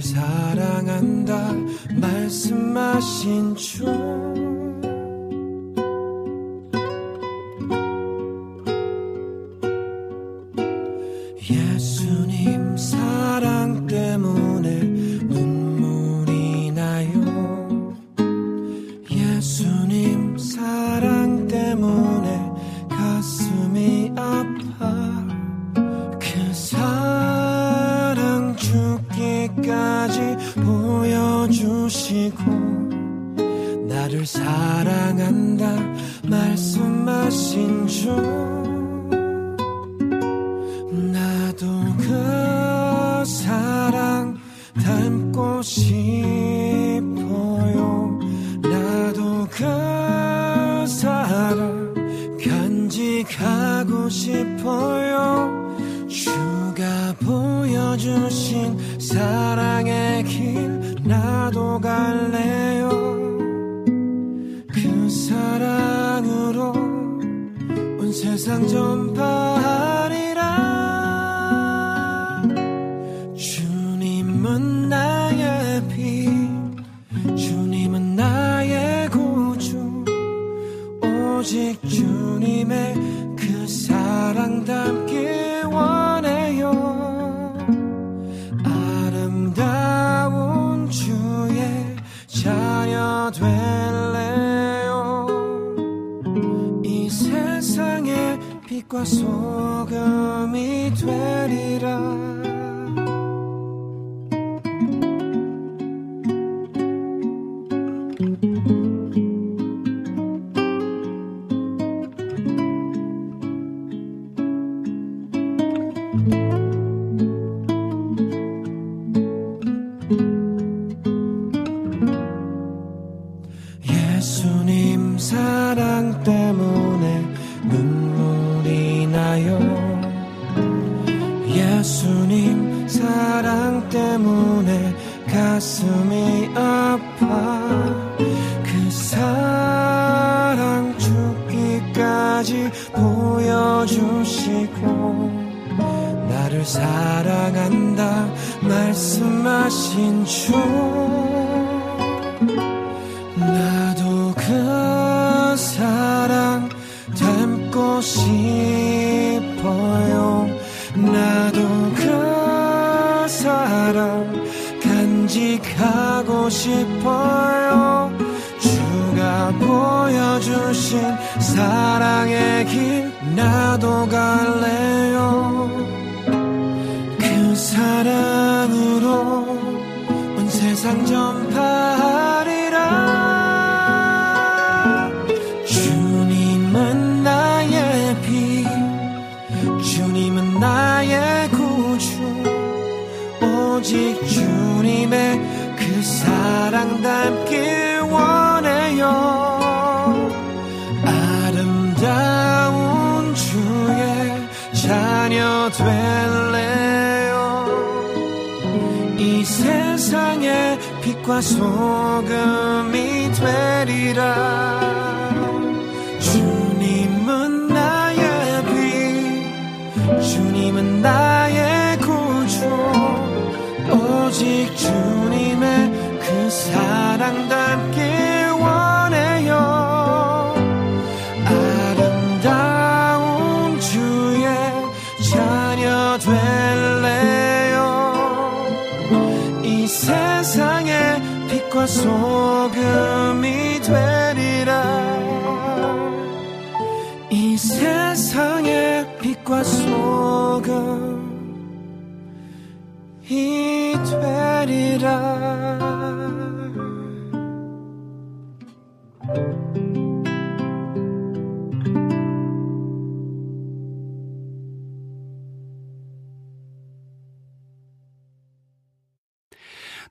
사랑한다 말씀하신 주 사랑한다 말씀하신 주. 나도 그 사랑 닮고 싶어요. 나도 그 사랑 간직하고 싶어요. 주가 보여주신 빛과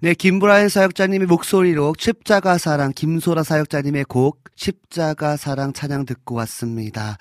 네, 김브라인 사역자님의 목소리로 십자가 사랑, 김소라 사역자님의 곡 십자가 사랑 찬양 듣고 왔습니다.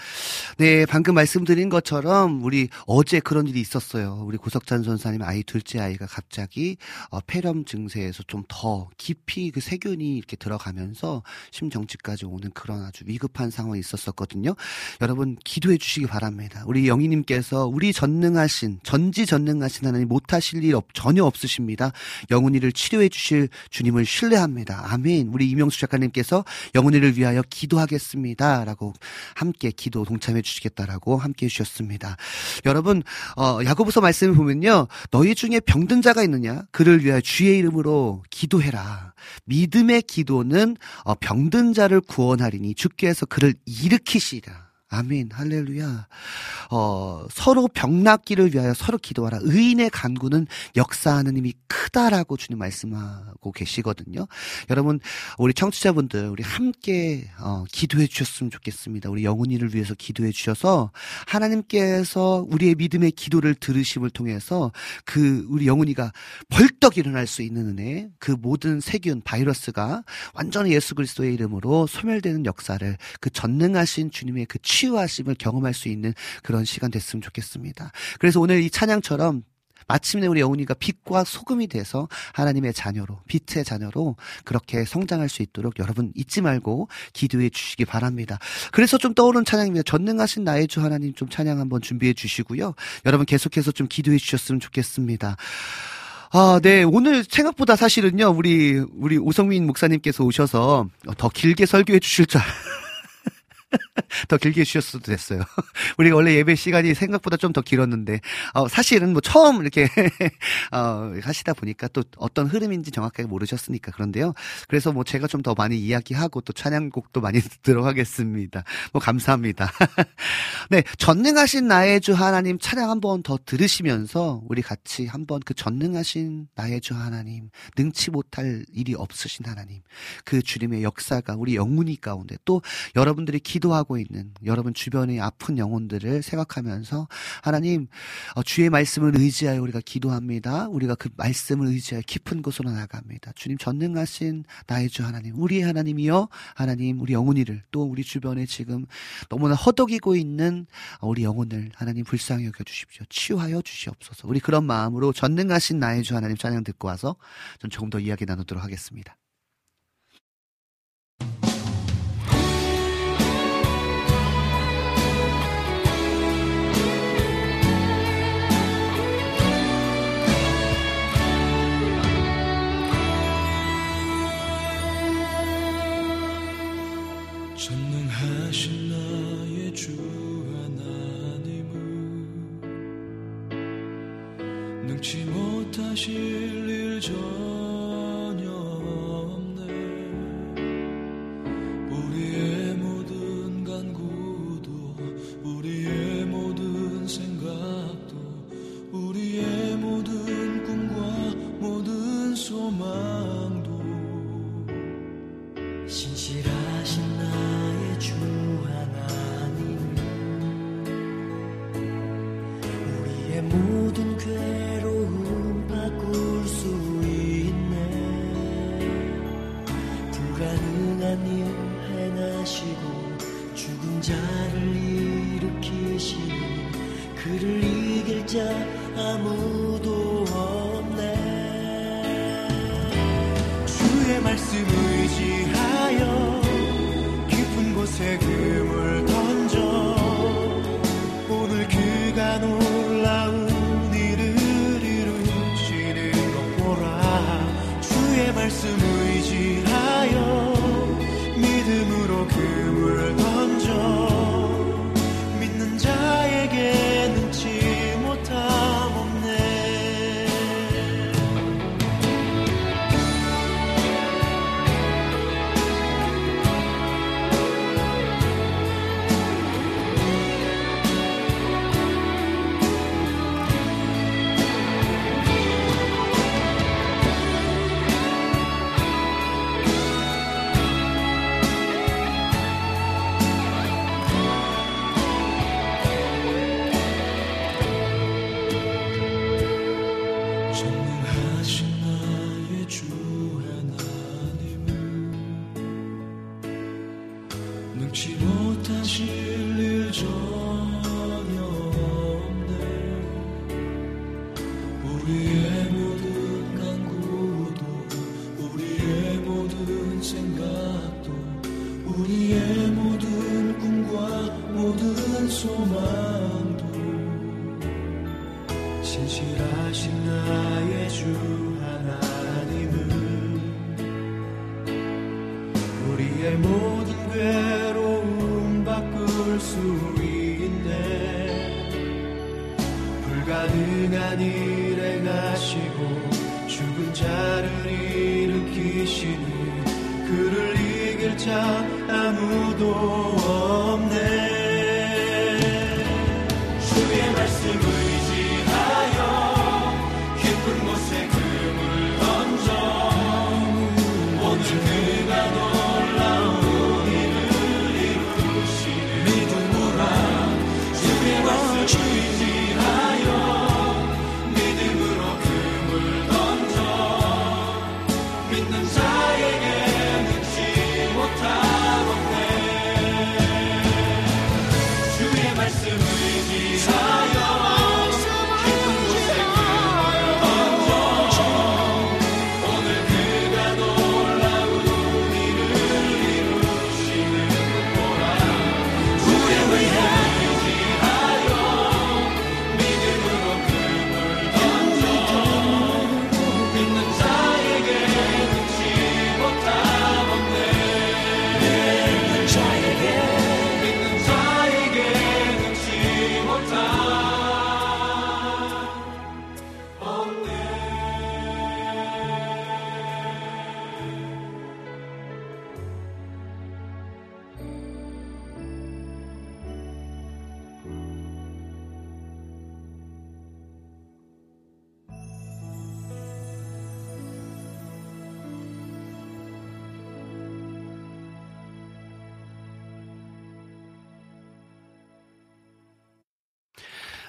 네, 방금 말씀드린 것처럼 우리 어제 그런 일이 있었어요. 우리 고석찬 전사님 아이 둘째 아이가 갑자기 어, 폐렴 증세에서 좀 더 깊이 그 세균이 이렇게 들어가면서 심정지까지 오는 그런 아주 위급한 상황이 있었었거든요. 여러분 기도해 주시기 바랍니다. 우리 영희님께서 우리 전능하신 전지전능하신 하나님 못하실 일 없, 전혀 없으십니다. 영훈이를 치료해 주실 주님을 신뢰합니다. 아멘. 우리 이명수 작가님께서 영훈이를 위하여 기도하겠습니다 라고 함께 기도 동참해 주시겠다라고 함께 해 주셨습니다. 여러분 어, 야고보서 말씀을 보면요. 너희 중에 병든 자가 있느냐? 그를 위하여 주의 이름으로 기도해라. 믿음의 기도는 어, 병든 자를 구원하리니 주께서 그를 일으키시리라. 아멘, 할렐루야. 어, 서로 병낫기를 위하여 서로 기도하라. 의인의 간구는 역사하는 힘이 크다라고 주님 말씀하고 계시거든요. 여러분, 우리 청취자분들, 우리 함께, 어, 기도해 주셨으면 좋겠습니다. 우리 영혼이를 위해서 기도해 주셔서 하나님께서 우리의 믿음의 기도를 들으심을 통해서 그 우리 영혼이가 벌떡 일어날 수 있는 은혜, 그 모든 세균, 바이러스가 완전히 예수 그리스도의 이름으로 소멸되는 역사를 그 전능하신 주님의 그 치유하심을 경험할 수 있는 그런 시간 됐으면 좋겠습니다. 그래서 오늘 이 찬양처럼 마침내 우리 영훈이가 빛과 소금이 돼서 하나님의 자녀로 빛의 자녀로 그렇게 성장할 수 있도록 여러분 잊지 말고 기도해 주시기 바랍니다. 그래서 좀 떠오른 찬양입니다. 전능하신 나의 주 하나님 좀 찬양 한번 준비해 주시고요. 여러분 계속해서 좀 기도해 주셨으면 좋겠습니다. 아, 네. 오늘 생각보다 사실은요, 우리, 우리 오성민 목사님께서 오셔서 더 길게 설교해 주실 줄, 알- 더 길게 해주셨어도 됐어요. 우리가 원래 예배 시간이 생각보다 좀 더 길었는데, 어, 사실은 뭐 처음 이렇게, 어, 하시다 보니까 또 어떤 흐름인지 정확하게 모르셨으니까 그런데요. 그래서 뭐 제가 좀 더 많이 이야기하고 또 찬양곡도 많이 듣도록 하겠습니다. 뭐 감사합니다. 네. 전능하신 나의 주 하나님 찬양 한번 더 들으시면서 우리 같이 한번 그 전능하신 나의 주 하나님, 능치 못할 일이 없으신 하나님, 그 주님의 역사가 우리 영문이 가운데 또 여러분들이 기 기도하고 있는 여러분 주변의 아픈 영혼들을 생각하면서 하나님 어, 주의 말씀을 의지하여 우리가 기도합니다. 우리가 그 말씀을 의지하여 깊은 곳으로 나갑니다. 주님 전능하신 나의 주 하나님, 우리의 하나님이여 하나님 우리 영혼이를 또 우리 주변에 지금 너무나 허덕이고 있는 우리 영혼을 하나님 불쌍히 여겨 주십시오. 치유하여 주시옵소서. 우리 그런 마음으로 전능하신 나의 주 하나님 찬양 듣고 와서 좀 조금 더 이야기 나누도록 하겠습니다. 능치 못하실 일 전혀 없네. 우리의 모든 간구도 우리의 모든 생각도 우리의 모든 꿈과 모든 소망도 신실하신 나의 주 하나님. 우리의 모든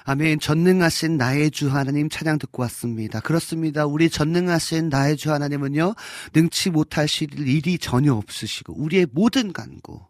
아멘. 전능하신 나의 주 하나님 찬양 듣고 왔습니다. 그렇습니다. 우리 전능하신 나의 주 하나님은요, 능치 못하실 일이 전혀 없으시고, 우리의 모든 간구,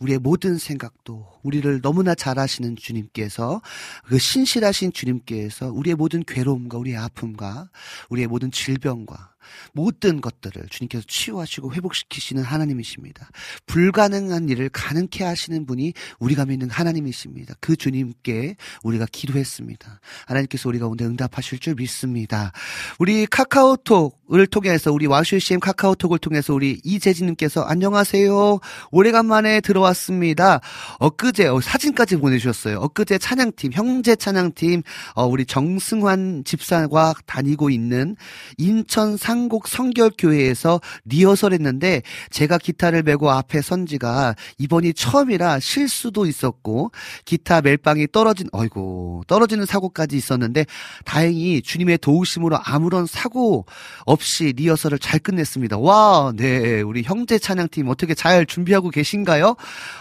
우리의 모든 생각도, 우리를 너무나 잘 아시는 주님께서, 그 신실하신 주님께서 우리의 모든 괴로움과 우리의 아픔과 우리의 모든 질병과 모든 것들을 주님께서 치유하시고 회복시키시는 하나님이십니다. 불가능한 일을 가능케 하시는 분이 우리가 믿는 하나님이십니다. 그 주님께 우리가 기도했습니다. 하나님께서 우리 가운데 응답하실 줄 믿습니다. 우리 카카오톡을 통해서 우리 와슈CM 카카오톡을 통해서 우리 이재진님께서 안녕하세요. 오래간만에 들어왔습니다. 엊그제 어, 사진까지 보내주셨어요. 엊그제 찬양팀 형제 찬양팀 어, 우리 정승환 집사가 다니고 있는 인천 상곡 성결교회에서 리허설 했는데 제가 기타를 메고 앞에 선 지가 이번이 처음이라 실수도 있었고 기타 멜빵이 떨어진 어이고 떨어지는 사고까지 있었는데 다행히 주님의 도우심으로 아무런 사고 없이 리허설을 잘 끝냈습니다. 와, 네. 우리 형제 찬양팀 어떻게 잘 준비하고 계신가요?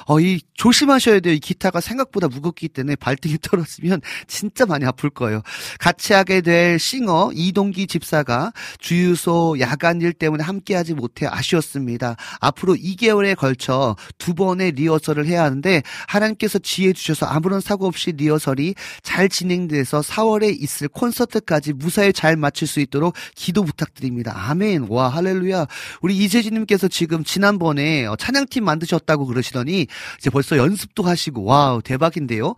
어, 이 조심하셔야 돼요. 이 기타가 생각보다 무겁기 때문에 발등이 떨어지면 진짜 많이 아플 거예요. 같이 하게 될 싱어 이동기 집사가 주유 소 야간 일 때문에 함께하지 못해 아쉬웠습니다. 앞으로 2개월에 걸쳐 두 번의 리허설을 해야 하는데 하나님께서 지혜 주셔서 아무런 사고 없이 리허설이 잘 진행돼서 4월에 있을 콘서트까지 무사히 잘 마칠 수 있도록 기도 부탁드립니다. 아멘. 와 할렐루야. 우리 이재진님께서 지금 지난번에 어, 찬양팀 만드셨다고 그러시더니 이제 벌써 연습도 하시고 wow 대박인데요.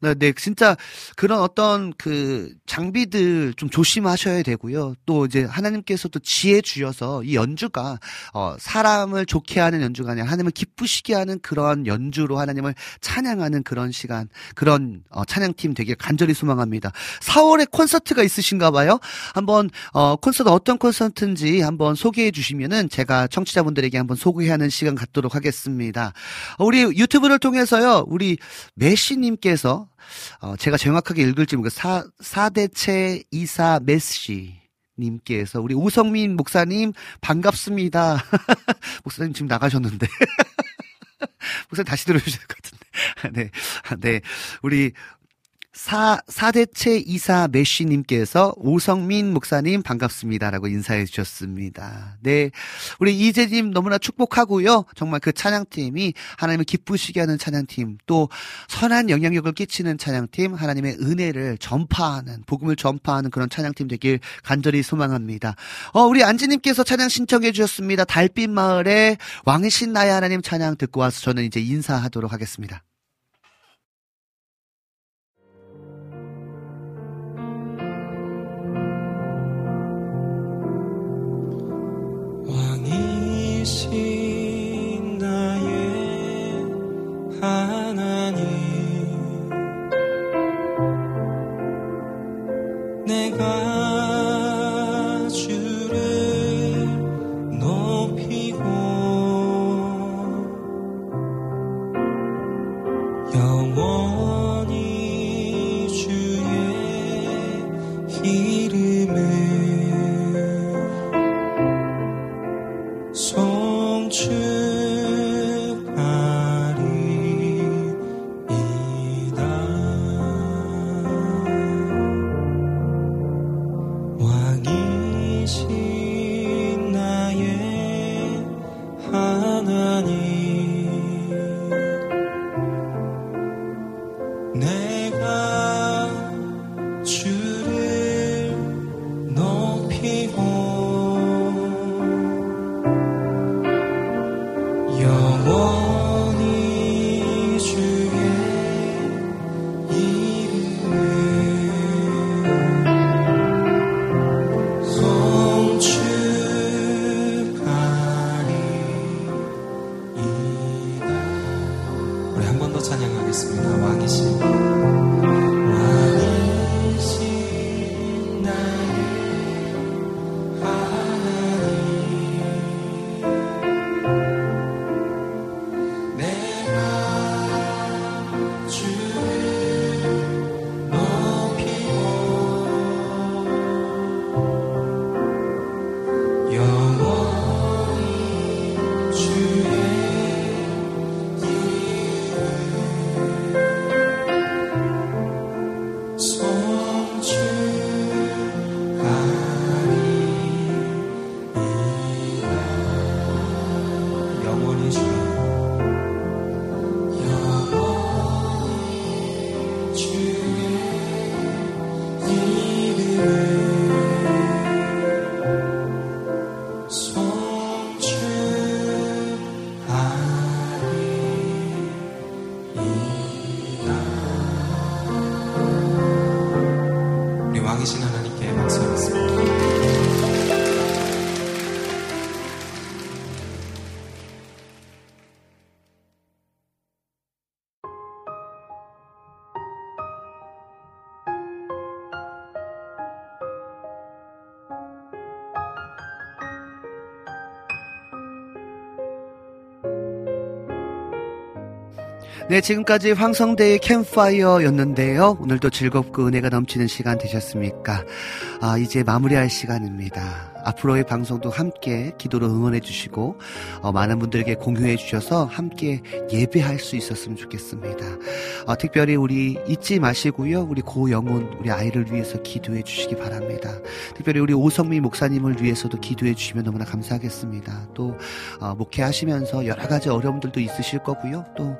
네, 네, 진짜 그런 어떤 그 장비들 좀 조심하셔야 되고요. 또 이제 하나님께서도 지혜 주셔서 이 연주가 어 사람을 좋게 하는 연주가 아니라 하나님을 기쁘시게 하는 그런 연주로 하나님을 찬양하는 그런 시간, 그런 어 찬양팀 되길 간절히 소망합니다. 4월에 콘서트가 있으신가 봐요. 한번 어 콘서트 어떤 콘서트인지 한번 소개해 주시면은 제가 청취자분들에게 한번 소개하는 시간 갖도록 하겠습니다. 어, 우리 유튜브를 통해서요. 우리 메시 님께서 어, 제가 정확하게 읽을지 모르겠 사, 사대체 이사 메시. 님께서 우리 우성민 목사님 반갑습니다. 목사님 지금 나가셨는데. 목사님 다시 들어주실 것 같은데. 네. 네. 우리 사, 사대체 이사 메쉬님께서 오성민 목사님 반갑습니다라고 인사해 주셨습니다. 네. 우리 이재님 너무나 축복하고요. 정말 그 찬양팀이 하나님을 기쁘시게 하는 찬양팀, 또 선한 영향력을 끼치는 찬양팀, 하나님의 은혜를 전파하는, 복음을 전파하는 그런 찬양팀 되길 간절히 소망합니다. 어, 우리 안지님께서 찬양 신청해 주셨습니다. 달빛 마을에 왕이신 나의 하나님 찬양 듣고 와서 저는 이제 인사하도록 하겠습니다. 하나님. 내가 네, 지금까지 황성대의 캠파이어였는데요. 오늘도 즐겁고 은혜가 넘치는 시간 되셨습니까? 아, 이제 마무리할 시간입니다. 앞으로의 방송도 함께 기도로 응원해 주시고 어, 많은 분들에게 공유해 주셔서 함께 예배할 수 있었으면 좋겠습니다. 어, 특별히 우리 잊지 마시고요. 우리 고영훈 우리 아이를 위해서 기도해 주시기 바랍니다. 특별히 우리 오성미 목사님을 위해서도 기도해 주시면 너무나 감사하겠습니다. 또 어, 목회하시면서 여러 가지 어려움들도 있으실 거고요. 또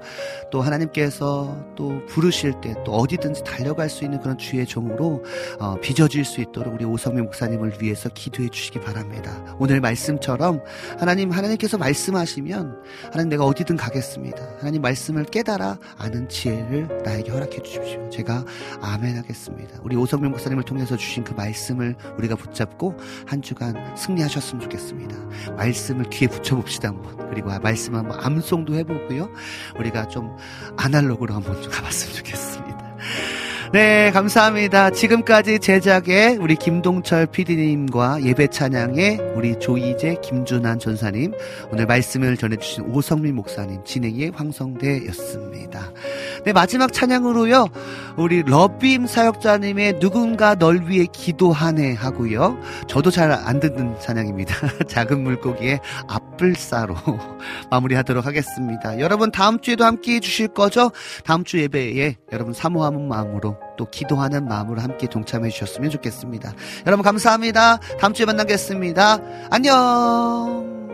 또 하나님께서 또 부르실 때 또 어디든지 달려갈 수 있는 그런 주의 종으로 어, 빚어질 수 있도록 우리 오성미 목사님을 위해서 기도해 주시기 바랍니다. 오늘 말씀처럼 하나님 하나님께서 말씀하시면 하나님 내가 어디든 가겠습니다. 하나님 말씀을 깨달아 아는 지혜를 나에게 허락해 주십시오. 제가 아멘 하겠습니다. 우리 오성민 목사님을 통해서 주신 그 말씀을 우리가 붙잡고 한 주간 승리하셨으면 좋겠습니다. 말씀을 귀에 붙여봅시다 한번. 그리고 말씀 한번 암송도 해보고요. 우리가 좀 아날로그로 한번 좀 가봤으면 좋겠습니다. 네, 감사합니다. 지금까지 제작의 우리 김동철 PD님과 예배 찬양의 우리 조이재, 김준환 전사님, 오늘 말씀을 전해주신 오성민 목사님, 진행의 황성대였습니다. 네, 마지막 찬양으로요, 우리 러빔 사역자님의 누군가 널 위해 기도하네 하고요. 저도 잘 안 듣는 찬양입니다. 작은 물고기의 앞불사로 마무리하도록 하겠습니다. 여러분 다음 주에도 함께 해주실 거죠? 다음 주 예배에 여러분 사모하는 마음으로 또 기도하는 마음으로 함께 동참해 주셨으면 좋겠습니다. 여러분 감사합니다. 다음 주에 만나겠습니다. 안녕.